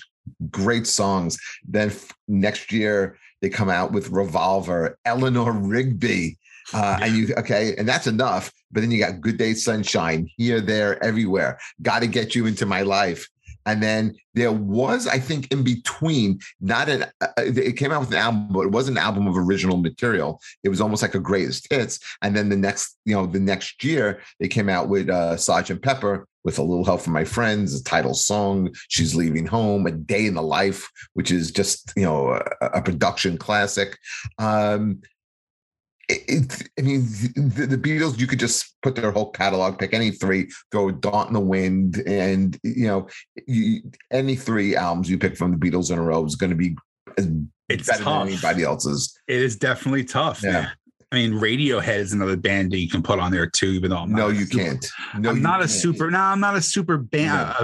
great songs. Then f- next year, they come out with Revolver, Eleanor Rigby. Uh, and you okay, and that's enough. But then you got Good Day Sunshine here, there, everywhere. Got to get you into my life. And then there was, I think, in between, not an, uh, it came out with an album, but it was an album of original material. It was almost like a greatest hits. And then the next, you know, the next year, they came out with uh, Sergeant Pepper with a little help from my friends, the title song, She's Leaving Home, A Day in the Life, which is just, you know, a, a production classic. Um, it, I mean, the, the Beatles, you could just put their whole catalog, pick any three, throw a dart in the wind, and you know, you, any three albums you pick from the Beatles in a row is going to be It's better tough. than anybody else's. It is definitely tough. Yeah. I mean, Radiohead is another band that you can put on there too, even though I'm not No, you super- can't. No, I'm not a can't. super. No, I'm not a super band.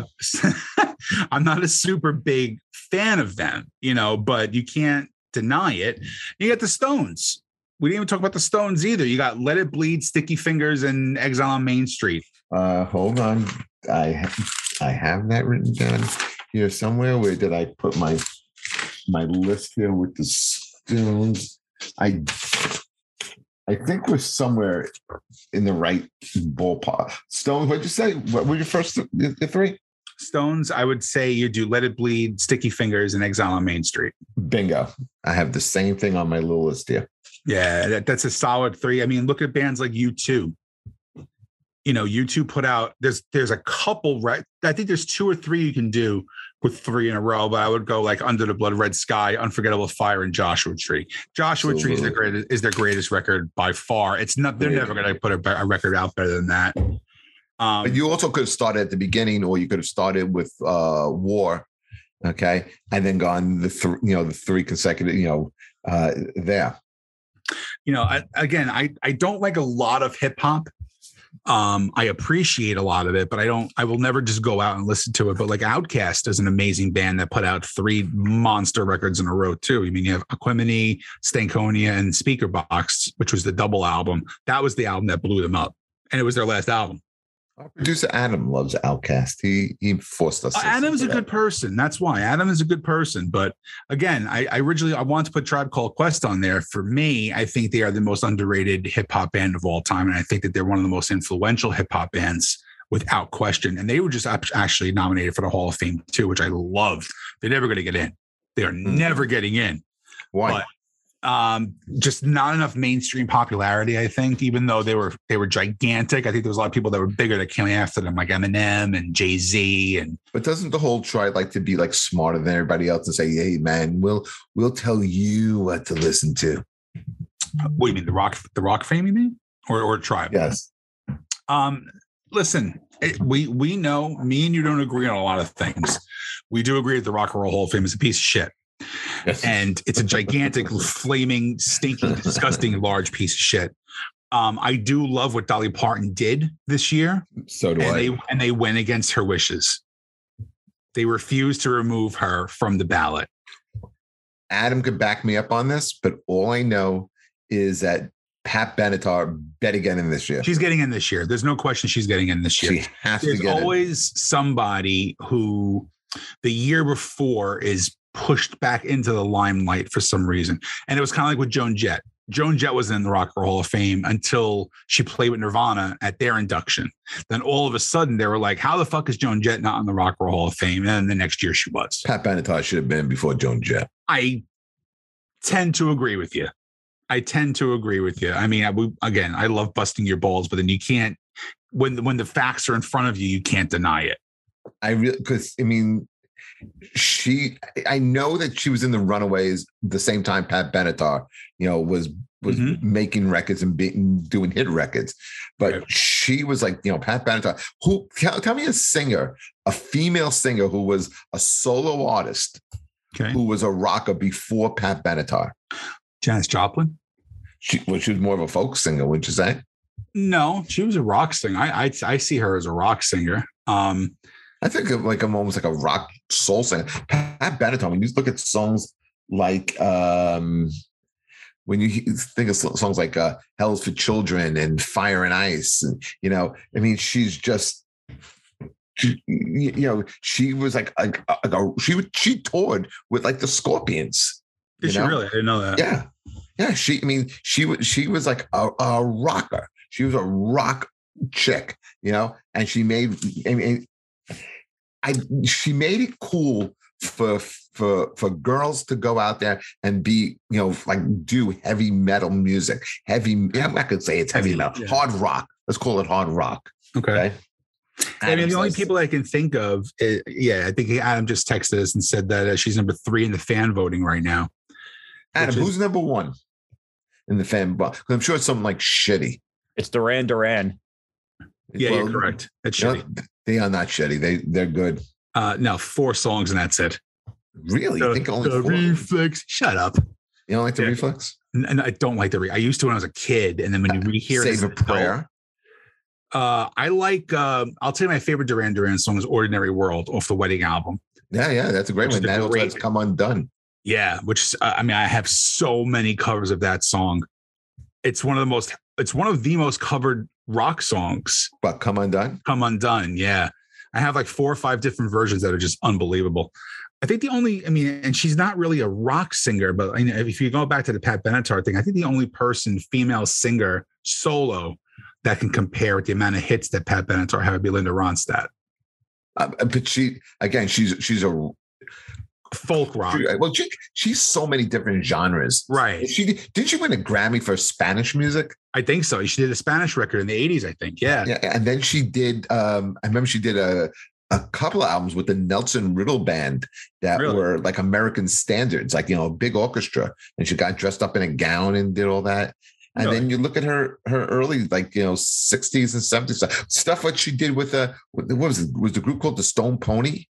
Uh, I'm not a super big fan of them, you know. But you can't deny it. You got the Stones. We didn't even talk about the Stones either. You got Let It Bleed, Sticky Fingers, and Exile on Main Street. Uh, hold on, I I have that written down here somewhere. Where did I put my my list here with the Stones? I I think we're somewhere in the right ballpark. Stones, what'd you say? What were your first the three? Stones, I would say you do Let It Bleed, Sticky Fingers, and Exile on Main Street. Bingo. I have the same thing on my little list here. Yeah, that, that's a solid three. I mean, look at bands like U2. You know, U2 put out there's there's a couple right. I think there's two or three you can do with three in a row, but I would go like Under the Blood Red Sky, Unforgettable Fire, and Joshua Tree. Joshua Tree is their Absolutely. greatest is their greatest record by far. It's not they're Great. never gonna put a, a record out better than that. Um But you also could have started at the beginning, or you could have started with uh War, okay, and then gone the three, you know, the three consecutive, you know, uh there. You know, I, again, I I don't like a lot of hip hop. Um, I appreciate a lot of it, but I don't. I will never just go out and listen to it. But like Outkast is an amazing band that put out three monster records in a row too. I mean, you have Aquemini, Stankonia, and Speaker Box, which was the double album. That was the album that blew them up, and it was their last album. Our producer Adam loves Outkast. He he forced us. Uh, Adam's a that. good person. That's why Adam is a good person. But again, I, I originally I wanted to put Tribe Called Quest on there. For me, I think they are the most underrated hip hop band of all time, and I think that they're one of the most influential hip hop bands without question. And they were just actually nominated for the Hall of Fame too, which I loved. They're never going to get in. They are Mm. never getting in. Why? But um, just not enough mainstream popularity. I think, even though they were they were gigantic, I think there was a lot of people that were bigger that came after them, like Eminem and Jay Z and But doesn't the whole try like to be like smarter than everybody else and say, "Hey, man, we'll we'll tell you what to listen to." What do you mean the rock the rock fame? You mean or or tribe? Yes. Um, listen, it, we we know me and you don't agree on a lot of things. We do agree that the Rock and Roll Hall of Fame is a piece of shit, Yes. and it's a gigantic, flaming, stinking, disgusting, large piece of shit. Um, I do love what Dolly Parton did this year, so do and I. they and they went against her wishes. They refused to remove her from the ballot. Adam could back me up on this, but all I know is that Pat Benatar bet again in this year. She's getting in this year. There's no question she's getting in this year. She has to there's get in. always somebody who the year before is pushed back into the limelight for some reason. And it was kind of like with Joan Jett. Joan Jett was in the Rock and Roll Hall of Fame until she played with Nirvana at their induction. Then all of a sudden they were like, how the fuck is Joan Jett not in the Rock and Roll Hall of Fame? And then the next year she was. Pat Benatar should have been before Joan Jett. I tend to agree with you. I tend to agree with you. I mean, I, we, again, I love busting your balls, but then you can't when when the facts are in front of you, you can't deny it. I really because I mean, she I know that she was in the Runaways the same time Pat Benatar, you know, was was Mhm. making records and being doing hit records, but Right. she was like, you know, Pat Benatar. Who tell, tell me a singer, a female singer who was a solo artist Okay. who was a rocker before Pat Benatar. Janis Joplin? She well, she was more of a folk singer, wouldn't you say? No, she was a rock singer. I I, I see her as a rock singer. Um, I think of like I'm almost like a rock soul singer. Pat Benatar, when you look at songs like um when you think of songs like uh Hell's for Children and Fire and Ice, and you know, I mean, she's just she, you know, she was like a, a, a- she would she toured with like the Scorpions. did you she know? really? I didn't know that. Yeah. Yeah. She, I mean, she was, she was like a, a rocker. She was a rock chick, you know, and she made, I mean, I, she made it cool for, for, for girls to go out there and be, you know, like do heavy metal music, heavy, yeah, I could say it's heavy, Heavy, metal, yeah. hard rock. Let's call it hard rock. Okay. Okay. I mean, the only people I can think of, eh, yeah, I think Adam just texted us and said that uh, she's number three in the fan voting right now. Adam, is- who's number one in the fan? Because I'm sure it's something like shitty. It's Duran Duran. Yeah, Well, you're correct. That's know, they are not shitty. They they're good. Uh, no, four songs and that's it. Really? The- I think only the four. reflex. Shut up. You don't like the Yeah. reflex? And I don't like the. Re- I used to when I was a kid, and then when you rehear it, Save a prayer. Uh, I like. Um, I'll tell you my favorite Duran Duran song is "Ordinary World" off the Wedding album. Yeah, yeah, that's a great one. That great- come undone. Yeah, which uh, I mean, I have so many covers of that song. It's one of the most. It's one of the most covered rock songs. But come undone. Come Undone. Yeah, I have like four or five different versions that are just unbelievable. I think the only, I mean, and she's not really a rock singer, but know if you go back to the Pat Benatar thing, I think the only person, female singer solo, that can compare with the amount of hits that Pat Benatar had would be Linda Ronstadt. Uh, but she again, she's she's a Folk rock, she- well, she she's so many different genres. right? She did she win a Grammy for Spanish music? I think so. She did a Spanish record in the '80s, I think. Yeah, Yeah, and then she did. um I remember she did a a couple of albums with the Nelson Riddle Band that Really? were like American standards, like you know, a big orchestra, and she got dressed up in a gown and did all that. And Really? then you look at her her early like you know 60s and 70s stuff, stuff what she did with uh what was it was the group called the Stone Pony?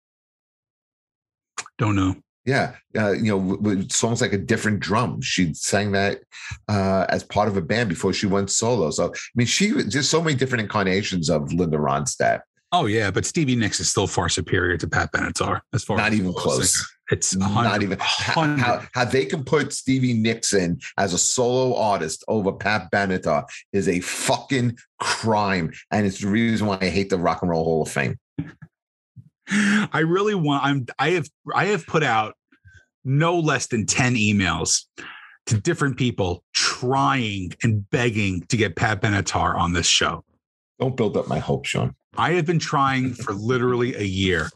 don't know. Yeah, uh, you know, with, songs like a different drum. She sang that uh, as part of a band before she went solo. So I mean, she just so many different incarnations of Linda Ronstadt. Oh yeah, but Stevie Nicks is still far superior to Pat Benatar as far Not as even close. singer. It's Not even how, how, how they can put Stevie Nicks in as a solo artist over Pat Benatar is a fucking crime, and it's the reason why I hate the Rock and Roll Hall of Fame. I really want. I'm. I have. I have put out no less than ten emails to different people trying and begging to get Pat Benatar on this show. Don't build up my hopes, Sean. I have been trying for literally a year,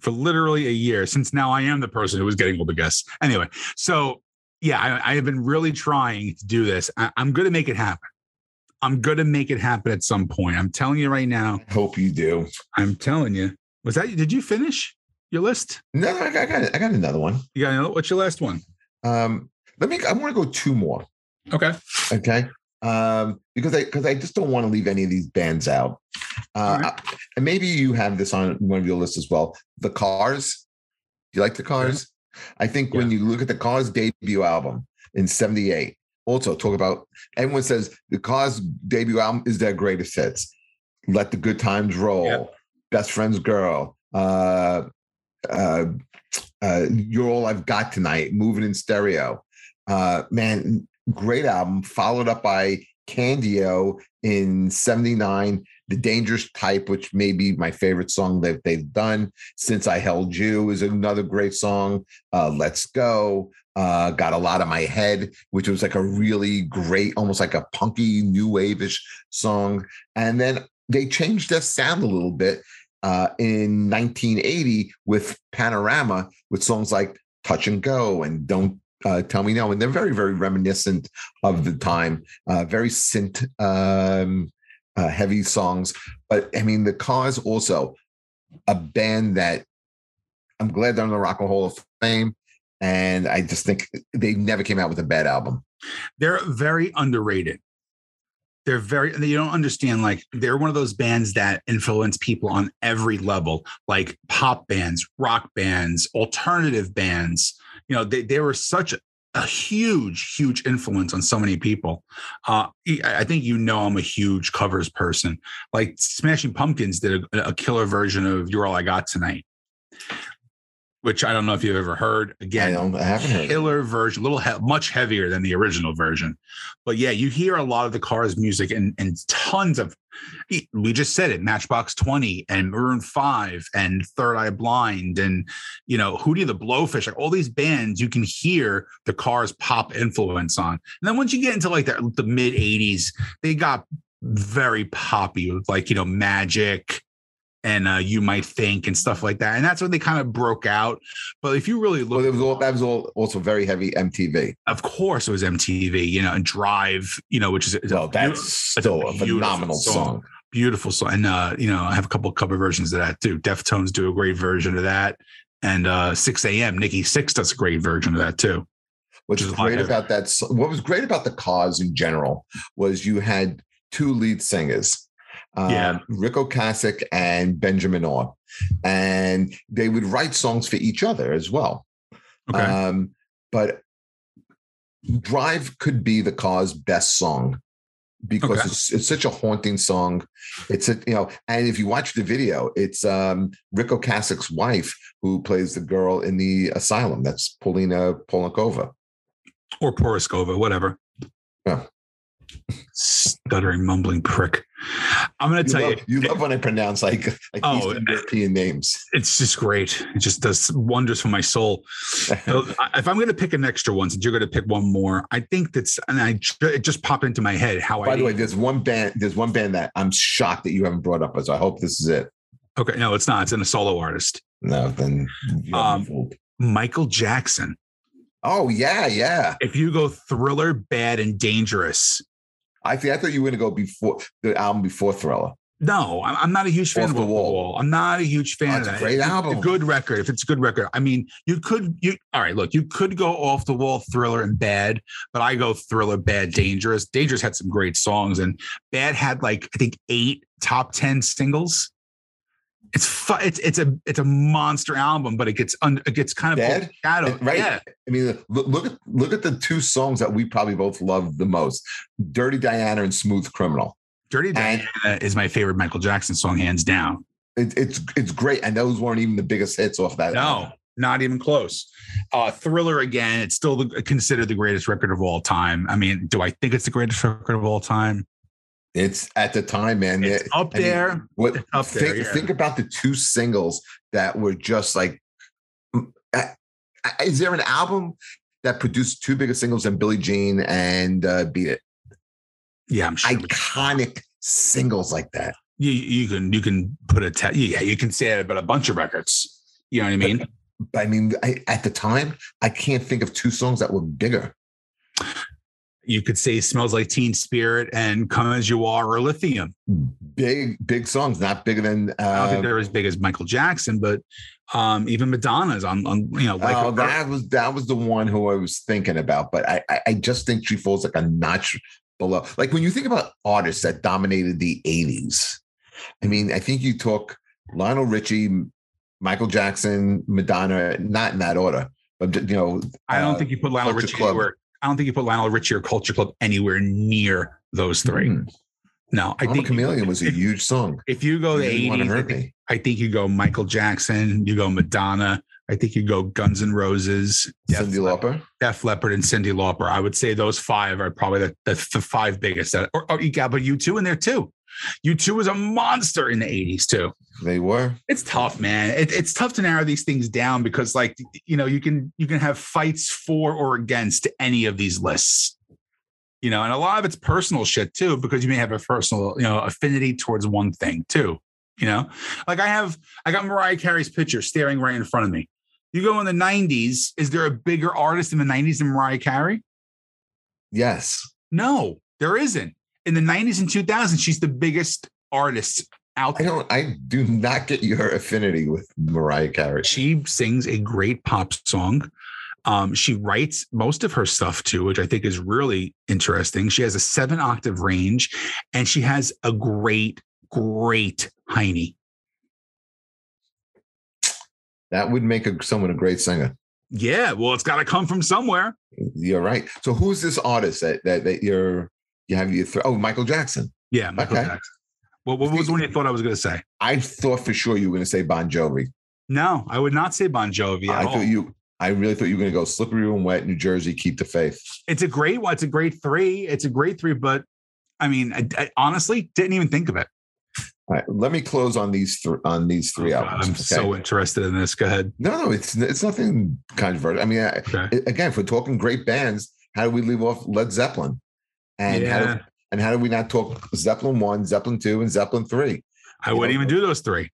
for literally a year since now I am the person who was getting all the guests. Anyway, so yeah, I, I have been really trying to do this. I, I'm going to make it happen. I'm going to make it happen at some point. I'm telling you right now. I hope you do. I'm telling you. Was that? Did you finish your list? No, I got, I got, I got another one. You got another? What's your last one? Um, let me. I want to go two more. Okay. Okay. Um, because I because I just don't want to leave any of these bands out. Uh, right. I- and maybe you have this on one of your lists as well. The Cars. Do you like the Cars? I think when you look at the Cars debut album in '78, also talk about everyone says the Cars debut album is their greatest hits. Let the Good Times Roll, Yep. Best Friends Girl, uh, uh, uh, You're All I've Got Tonight, Moving in Stereo. Uh, man, great album. Followed up by Candy-O in 79, The Dangerous Type, which may be my favorite song that they've done. Since I Held You is another great song. Uh, Let's Go. Uh, got a lot of my head, which was like a really great, almost like a punky new wave-ish song. And then they changed their sound a little bit uh, in 1980 with Panorama, with songs like Touch and Go and Don't uh, Tell Me No. And they're very, very reminiscent of the time, uh, very synth um, uh, heavy songs. But I mean, the Cars also a band that I'm glad they're in the Rock and Roll Hall of Fame, and I just think they never came out with a bad album. They're very underrated. They're very, you don't understand. Like, they're one of those bands that influence people on every level, like pop bands, rock bands, alternative bands. You know, they, they were such a huge, huge influence on so many people. Uh, I think you know I'm a huge covers person. Like Smashing Pumpkins did a, a killer version of "You're All I Got Tonight," which I don't know if you've ever heard. Again, I, I haven't heard. Killer version, a little he- much heavier than the original version. But yeah, you hear a lot of the Cars music and and tons of. We just said it: Matchbox Twenty and Maroon Five and Third Eye Blind and you know Hootie the Blowfish. Like all these bands, you can hear the Cars pop influence on. And then once you get into like the, the mid '80s, they got very poppy with like you know Magic and uh, you might think and stuff like that. And that's when they kind of broke out. But if you really look, well, was all, that was all also very heavy MTV. Of course, it was MTV. You know, and Drive. You know, which is well, that's still a, a phenomenal song. song. Beautiful song, and uh, you know, I have a couple cover versions of that too. Deftones do a great version of that, and uh, 6 a.m. Nikki Sixx does a great version of that too. Which is great about that. What was great about the cause in general was you had two lead singers um, yeah. Ric Ocasek and Benjamin Orr. And they would write songs for each other as well. Okay. Um, but Drive could be the Cars' best song because okay. it's, it's such a haunting song. It's a you know, and if you watch the video, it's um Ric Ocasek's wife who plays the girl in the asylum. That's Paulina Polyakova. Or Poroskova, whatever. Yeah. Stuttering, mumbling prick. I'm going to tell love, you. You love when I pronounce like, like oh, Eastern European names. It's just great. It just does wonders for my soul. so if I'm going to pick an extra one, since you're going to pick one more, I think that's and I it just popped into my head how. By I the way, there's one band. There's one band that I'm shocked that you haven't brought up. So I hope this is it. Okay, no, it's not. It's in a solo artist. No, then um, Michael Jackson. Oh yeah, yeah. If you go Thriller, Bad, and Dangerous, I think I thought you were going to go before the album before Thriller. No, I'm not a huge fan Off of the wall. wall. I'm not a huge fan oh, of that. great album. A good record. If it's a good record, I mean, you could you all right. Look, you could go off the wall, thriller and bad, but I go thriller, bad, dangerous. Dangerous had some great songs, and bad had like I think eight top ten singles. It's fu- it's it's a it's a monster album, but it gets un- it gets kind of Dead? shadowed. Right. Yeah. I mean, look, look at look at the two songs that we probably both love the most: "Dirty Diana" and "Smooth Criminal." "Dirty Diana" and, is my favorite Michael Jackson song, hands down. It, it's it's great, and those weren't even the biggest hits off that. No, album. not even close. Uh, Thriller again, it's still the, considered the greatest record of all time. I mean, do I think it's the greatest record of all time? It's at the time, man. It's it, up there. Mean, what up think, there, yeah. think about the two singles that were just like. Is there an album that produced two bigger singles than Billie Jean and uh, Beat It? Yeah, I'm sure. Iconic singles like that. You you can you can put a te- yeah you can say that about a bunch of records. You know what I mean? But, but I mean, I, at the time, I can't think of two songs that were bigger you could say smells like teen spirit and come as you are or lithium. Big big songs not bigger than uh, i don't think uh, they're as big as michael jackson but um even madonna's on, on you know like oh, that was that was the one who i was thinking about but i i just think she falls like a notch below. Like when you think about artists that dominated the 80s i mean i think you took lionel richie michael jackson madonna not in that order but you know i don't uh, think you put lionel richie anywhere I don't think you put Lionel Richie or Culture Club anywhere near those 3 mm. No, I think Chameleon was a huge song. If you go the 80s, I think, I think, you go Michael Jackson, you go Madonna, I think you go Guns N' Roses, Cyndi Lauper, Def Leppard, and Cyndi Lauper. I would say those five are probably the, the, the five biggest. That, or, or you got but U2 in there too. U2 was a monster in the 80s too. They were. It's tough, man. It, it's tough to narrow these things down because, like, you know, you can you can have fights for or against any of these lists. You know, and a lot of it's personal shit too, because you may have a personal, you know, affinity towards one thing too. You know, like I have, I got Mariah Carey's picture staring right in front of me. You go in the 90s, is there a bigger artist in the 90s than Mariah Carey? Yes. No, there isn't. in the 90s and 2000s, she's the biggest artist out I don't. I do not get your affinity with Mariah Carey. She sings a great pop song. Um, she writes most of her stuff too, which I think is really interesting. She has a seven octave range and she has a great, great Heine. That would make a, someone a great singer. Yeah, well, it's got to come from somewhere. You're right. So who's this artist that that, that you're you have you th- oh Michael Jackson? Yeah, Michael Okay. Jackson. What, what was the one you thought I was going to say? I thought for sure you were going to say Bon Jovi. No, I would not say Bon Jovi. I all. thought you. I really thought you were going to go slippery and wet, New Jersey, keep the faith. It's a great one. It's a great three. It's a great three, but I mean, I, I honestly didn't even think of it. All right, let me close on these three on these three Oh, God. I'm okay? so interested in this. Go ahead. no, no, it's it's nothing controversial. I mean, I, Okay. again, if we're talking great bands, how do we leave off Led Zeppelin? And how do, and how do we not talk Zeppelin one, Zeppelin two, and Zeppelin three? I wouldn't know, even do those three.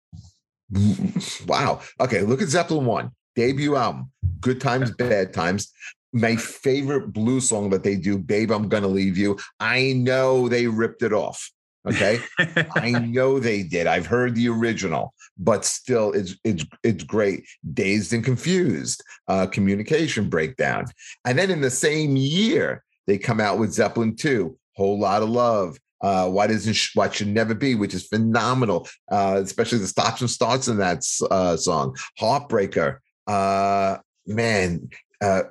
Wow. Okay, look at Zeppelin one debut album, Good Times, Bad Times. My favorite blues song that they do, Babe, I'm Gonna Leave You. I know they ripped it off. Okay. I know they did. I've heard the original, but still, it's it's it's great. Dazed and confused, uh, communication breakdown, and then in the same year they come out with Zeppelin two, whole lot of love. Uh, why doesn't what should never be, which is phenomenal, uh, especially the stops and starts in that uh, song. Heartbreaker, uh, man, uh,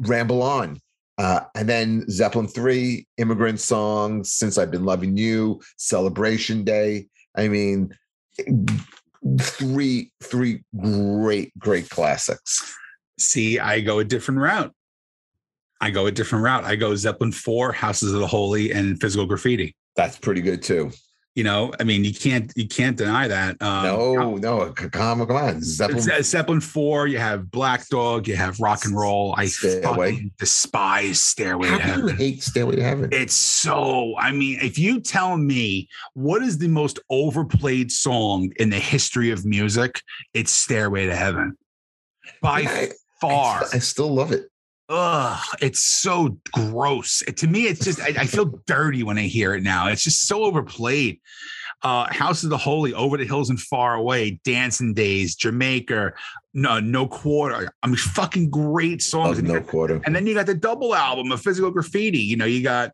ramble on. Uh, and then Zeppelin 3, Immigrant Songs, Since I've Been Loving You, Celebration Day. I mean, three, three great, great classics. See, I go a different route. I go a different route. I go Zeppelin 4, Houses of the Holy, and Physical Graffiti. That's pretty good too. You know, I mean, you can't you can't deny that. Um, no, no, come, come on. Zeppelin, Zeppelin 4, you have Black Dog, you have Rock and Roll. I Stairway. despise Stairway to how you Heaven. hate Stairway to Heaven? It's so, I mean, if you tell me what is the most overplayed song in the history of music, it's Stairway to Heaven. By I, far. I, I still love it. Ugh, it's so gross. To me, it's just I, I feel dirty when I hear it now. It's just so overplayed. Uh, House of the Holy, Over the Hills and Far Away, Dancing Days, Jamaica, no, no quarter. I mean, fucking great songs. And, no got- quarter. and then you got the double album of Physical Graffiti. You know, you got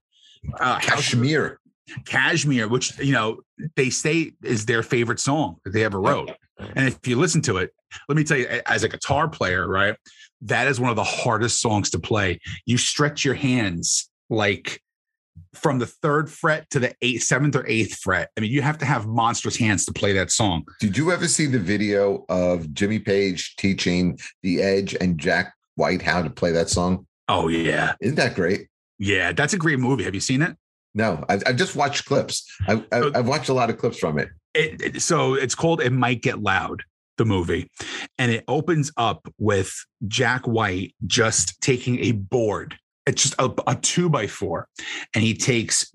uh, Kashmir. Cashmere, which you know they say is their favorite song that they ever wrote. And if you listen to it, let me tell you, as a guitar player, right, that is one of the hardest songs to play. You stretch your hands like from the third fret to the eighth, seventh or eighth fret. I mean, you have to have monstrous hands to play that song. Did you ever see the video of Jimmy Page teaching The Edge and Jack White how to play that song? Oh yeah, Isn't that great? yeah, that's a great movie. Have you seen it? No, I've, I've just watched clips. I, I've watched a lot of clips from it. it, it- so it's called it might get loud the movie and it opens up with jack white just taking a board it's just a, a two by four and he takes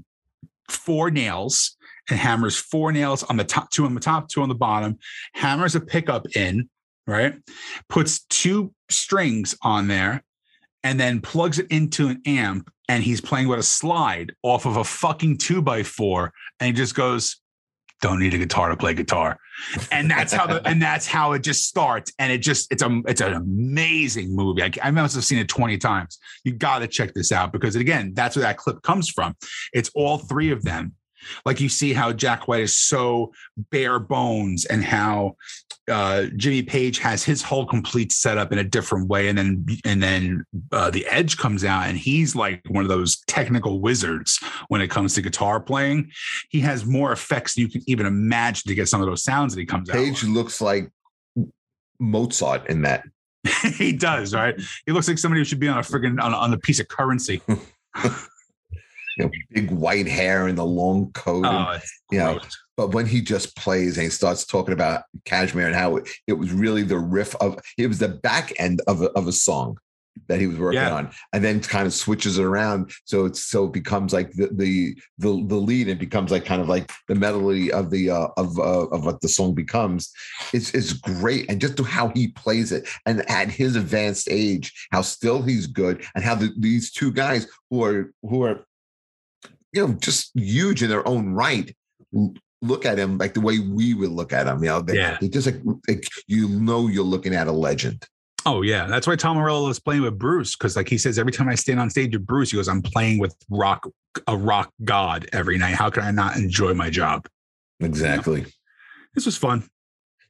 four nails and hammers four nails on the top two on the top two on the bottom hammers a pickup in right? Puts two strings on there and then plugs it into an amp and he's playing with a slide off of a fucking two by four and he just goes don't need a guitar to play guitar. And that's how the and that's how it just starts. And it just it's a it's an amazing movie. I, I must have seen it 20 times. You got to check this out because again that's where that clip comes from. It's all three of them. Like you see how jack white is so bare bones and how uh, Jimmy Page has his whole complete setup in a different way, and then and then uh, the Edge comes out, and he's like one of those technical wizards when it comes to guitar playing. He has more effects than you can even imagine to get some of those sounds that he comes Page out. Page looks like Mozart in that. he does, right? He looks like somebody who should be on a friggin' on, a- on a piece of currency. You know, big white hair and the long coat. and- Oh, it's Yeah. gross. But when he just plays and he starts talking about Kashmir and how it, it was really the riff of it was the back end of a, of a song that he was working Yeah. on, and then kind of switches it around so it's so it becomes like the the the, the lead and becomes like kind of like the melody of the uh, of uh, of what the song becomes. It's it's great, and just to how he plays it, and at his advanced age, how still he's good, and how the, these two guys who are who are you know, just huge in their own right, look at him like the way we would look at him. You know, they, Yeah. they just like, like you know you're looking at a legend. Oh yeah, that's why Tom Morello was playing with Bruce because, like he says, every time I stand on stage with Bruce, he goes, "I'm playing with rock a rock god every night. How can I not enjoy my job?" Exactly. This was fun.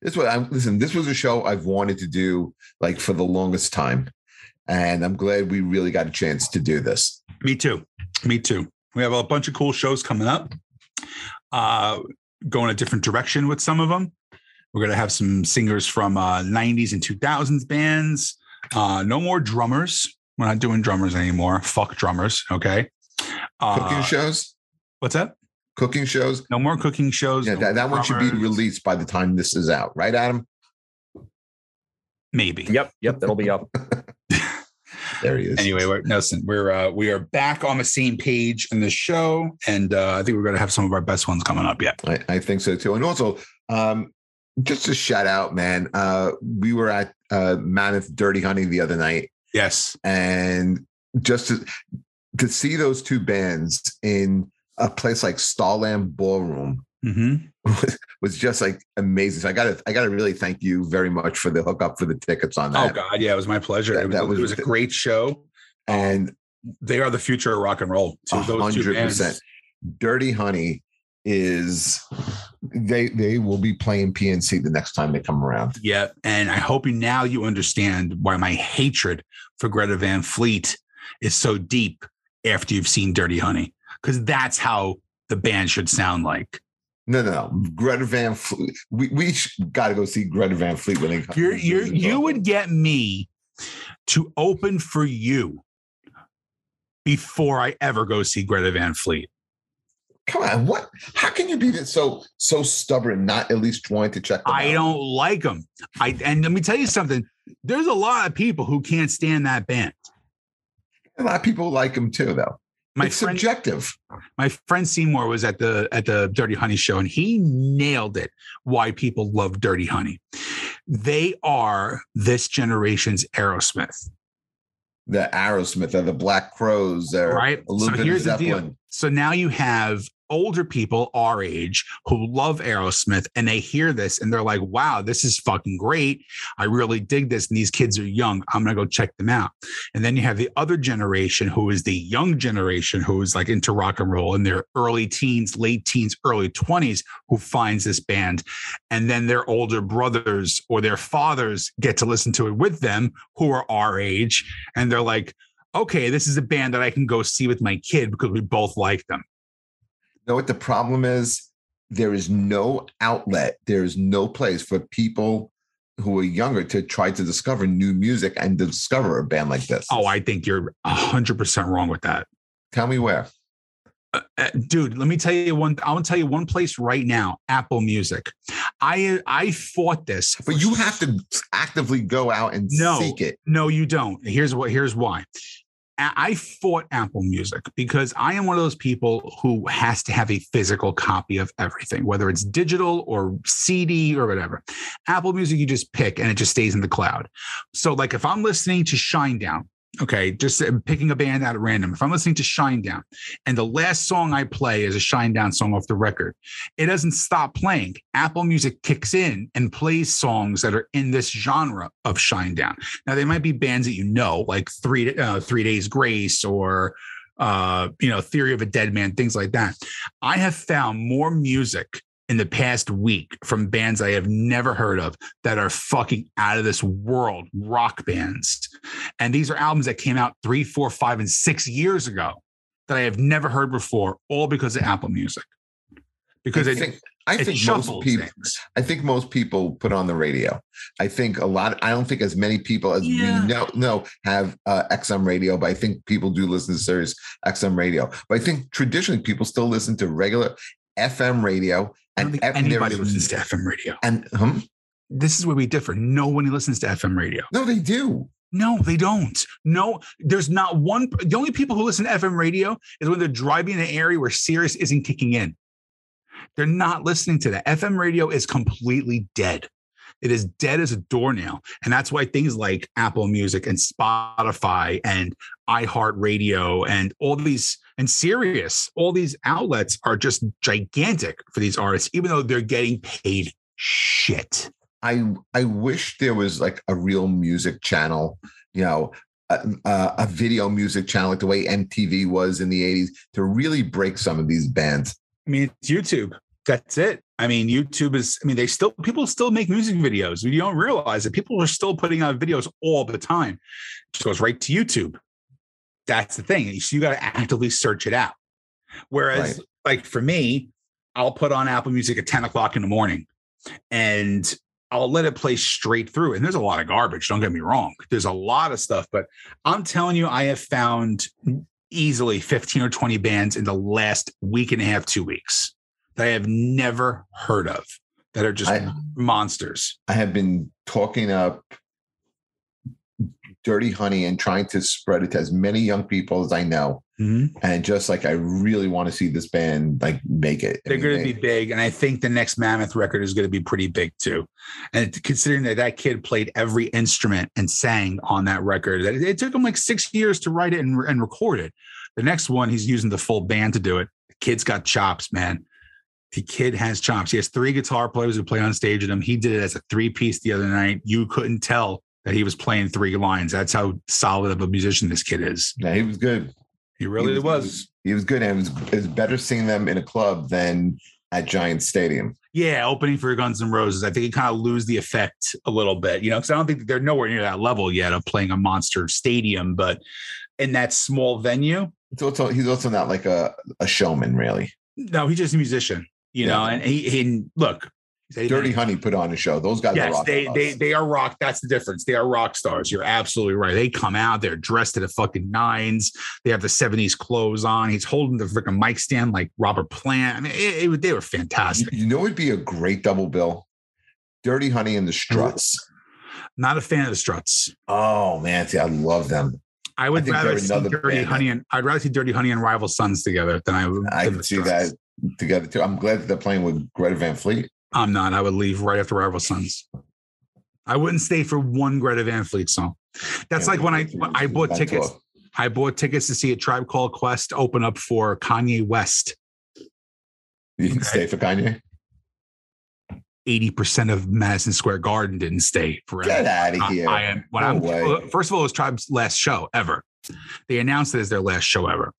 This was I listen. This was a show I've wanted to do like for the longest time, and I'm glad we really got a chance to do this. Me too. Me too. We have a bunch of cool shows coming up. Uh, going in a different direction with some of them. We're gonna have some singers from uh, 90s and 2000s bands. Uh, no more drummers. We're not doing drummers anymore. Fuck drummers. Okay. Cooking Uh, shows, what's that? cooking shows. No more cooking shows. Yeah, no that, that one should be released by the time this is out, right, Adam? Maybe. Yep, yep, that'll be up. There he is. anyway we're, Nelson, we're uh, we are back on the same page in the show and uh, i think we're going to have some of our best ones coming up yet I, I think so too. And also, um, just a shout out, man. Uh, we were at uh, Mammoth Dirty Honey the other night, yes and just to, to see those two bands in a place like Starland Ballroom hmm was, was just like amazing. So I got to I got to really thank you very much for the hookup for the tickets on oh, that. oh god yeah it was my pleasure That- it, was, that it was was a great show and they are the future of rock and roll A So those two hundred percent. Dirty Honey is they they will be playing PNC the next time they come around. yeah and i hope you now you understand why my hatred for greta van fleet is so deep after you've seen dirty honey because that's how the band should sound like No, no, no. Greta Van Fleet. We we got to go see Greta Van Fleet when they come. You're, you're, you would get me to open for you before I ever go see Greta Van Fleet. come on. What? How can you be that so so stubborn? Not at least wanting to check. Them I out? don't like them. I and let me tell you something. There's a lot of people who can't stand that band. A lot of people like them too, though. My it's friend, subjective. my friend Seymour was at the at the Dirty Honey show, and he nailed it. Why people love Dirty Honey? They are this generation's Aerosmith. The Aerosmith, they're the Black Crowes, they're Right. So here's the deal. So now you have older people our age who love Aerosmith and they hear this and they're like, wow, this is fucking great. I really dig this. And these kids are young. I'm going to go check them out. And then you have the other generation who is the young generation who is like into rock and roll in their early teens, late teens, early 20s who finds this band. And then their older brothers or their fathers get to listen to it with them who are our age. And they're like, okay, this is a band that I can go see with my kid because we both like them. Know what the problem is? There is no outlet. There is no place for people who are younger to try to discover new music and to discover a band like this. Oh, I think you're 100% wrong with that. tell me where. Uh, uh, dude, let me tell you one. I want to tell you one place right now Apple Music. I I fought this. But you have to actively go out and No. seek it. No, you don't. Here's what. Here's why. I fought Apple Music because I am one of those people who has to have a physical copy of everything, whether it's digital or CD or whatever. Apple Music, you just pick and it just stays in the cloud. So, like if I'm listening to Shinedown, okay, just uh, picking a band out at random, if I'm listening to Shinedown and the last song I play is a Shinedown song off the record, it doesn't stop playing. Apple Music kicks in and plays songs that are in this genre of Shinedown. Now they might be bands that you know, like Three uh, Three Days Grace or uh, you know Theory of a Deadman, things like that. I have found more music in the past week from bands I have never heard of that are fucking out of this world rock bands, and these are albums that came out three, four, five, and six years ago that I have never heard before, all because of Apple Music. Because I it, think I it think most people things. I think most people put on the radio. I think a lot. I don't think as many people as Yeah. we know know have uh, XM radio, but I think people do listen to Sirius XM radio. But I think traditionally people still listen to regular FM radio. And F- anybody listens to FM radio. And This is where we differ. No one listens to FM radio. no, they do. No, they don't. No, there's not one. The only people who listen to FM radio is when they're driving in an area where Sirius isn't kicking in. They're not listening to that. FM radio is completely dead. It is dead as a doornail. And that's why things like Apple Music and Spotify and iHeartRadio and all these and Sirius, all these outlets are just gigantic for these artists, even though they're getting paid shit. I I wish there was like a real music channel, you know, a, a, video music channel like the way MTV was in the 80s to really break some of these bands. I mean, it's YouTube. That's it. I mean, YouTube is, I mean, they still, people still make music videos. You don't realize that people are still putting out videos all the time. It just goes right to YouTube. That's the thing. So you got to actively search it out. Whereas, right. like for me, I'll put on Apple Music at 10 o'clock in the morning and I'll let it play straight through. And there's a lot of garbage. Don't get me wrong. There's a lot of stuff, but I'm telling you, I have found easily 15 or 20 bands in the last week and a half, two weeks that I have never heard of that are just I, monsters. I have been talking up Dirty Honey and trying to spread it to as many young people as I know. Mm-hmm. And just like I really want to see this band like make it. They're going to be big, and I think the next Mammoth record is going to be pretty big too. And considering that that kid played every instrument and sang on that record, that it took him like six years to write it and, and record it. The next one, he's using the full band to do it. The kid's got chops, man. The kid has chops. He has three guitar players who play on stage with him. He did it as a three piece the other night. You couldn't tell that he was playing three lines. That's how solid of a musician this kid is. Yeah, he was good. He really he was, was. He was good, and it was, it was better seeing them in a club than at Giant Stadium. Yeah, opening for Guns N' Roses. I think it kind of lose the effect a little bit, you know, because I don't think they're nowhere near that level yet of playing a monster stadium, but in that small venue. It's also he's also not like a, a showman, really. No, he's just a musician, you yeah. know, and he, he look, Dirty Honey put on a show. Those guys yes, are they they they are rock. That's the difference. They are rock stars. You're absolutely right. They come out, they're dressed to the fucking nines. They have the 70s clothes on. He's holding the freaking mic stand like Robert Plant. I mean, it, it, they were fantastic. You know, it'd be a great double bill. Dirty Honey and the Struts. Not a fan of the Struts. Oh man, see, I love them. I would I rather see Dirty band. Honey and I'd rather see Dirty Honey and Rival Sons together than I would. I could see that together too. I'm glad that they're playing with Greta Van Fleet. I'm not. I would leave right after Rival Sons. I wouldn't stay for one Greta Van Fleet song. That's yeah, like when I I bought tickets. I bought tickets to see a Tribe Called Quest open up for Kanye West. You didn't stay for Kanye. Eighty percent of Madison Square Garden didn't stay for. Get out of here! I, I no. First of all, it was Tribe's last show ever. They announced it as their last show ever.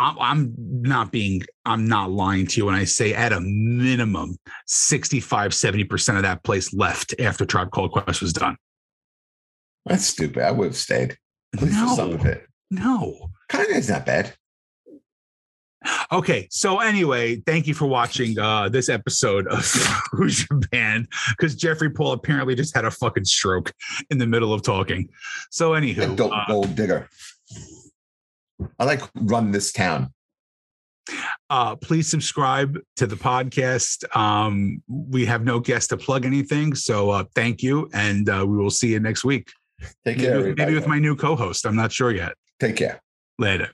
I'm, I'm not being, I'm not lying to you when I say at a minimum 65, 70% of that place left after Tribe Called Quest was done. That's stupid. I would have stayed. At least no, for some of it. No. Kind of is not bad. Okay, so anyway, thank you for watching uh, this episode of Who's Your Band because Jeffrey Paul apparently just had a fucking stroke in the middle of talking. So anywho, don't uh, gold digger. I like run this town. Uh, please subscribe to the podcast. Um, we have no guest to plug anything, so uh, thank you, and uh, we will see you next week. Take care. Maybe, maybe with my new co-host. I'm not sure yet. Take care. Later.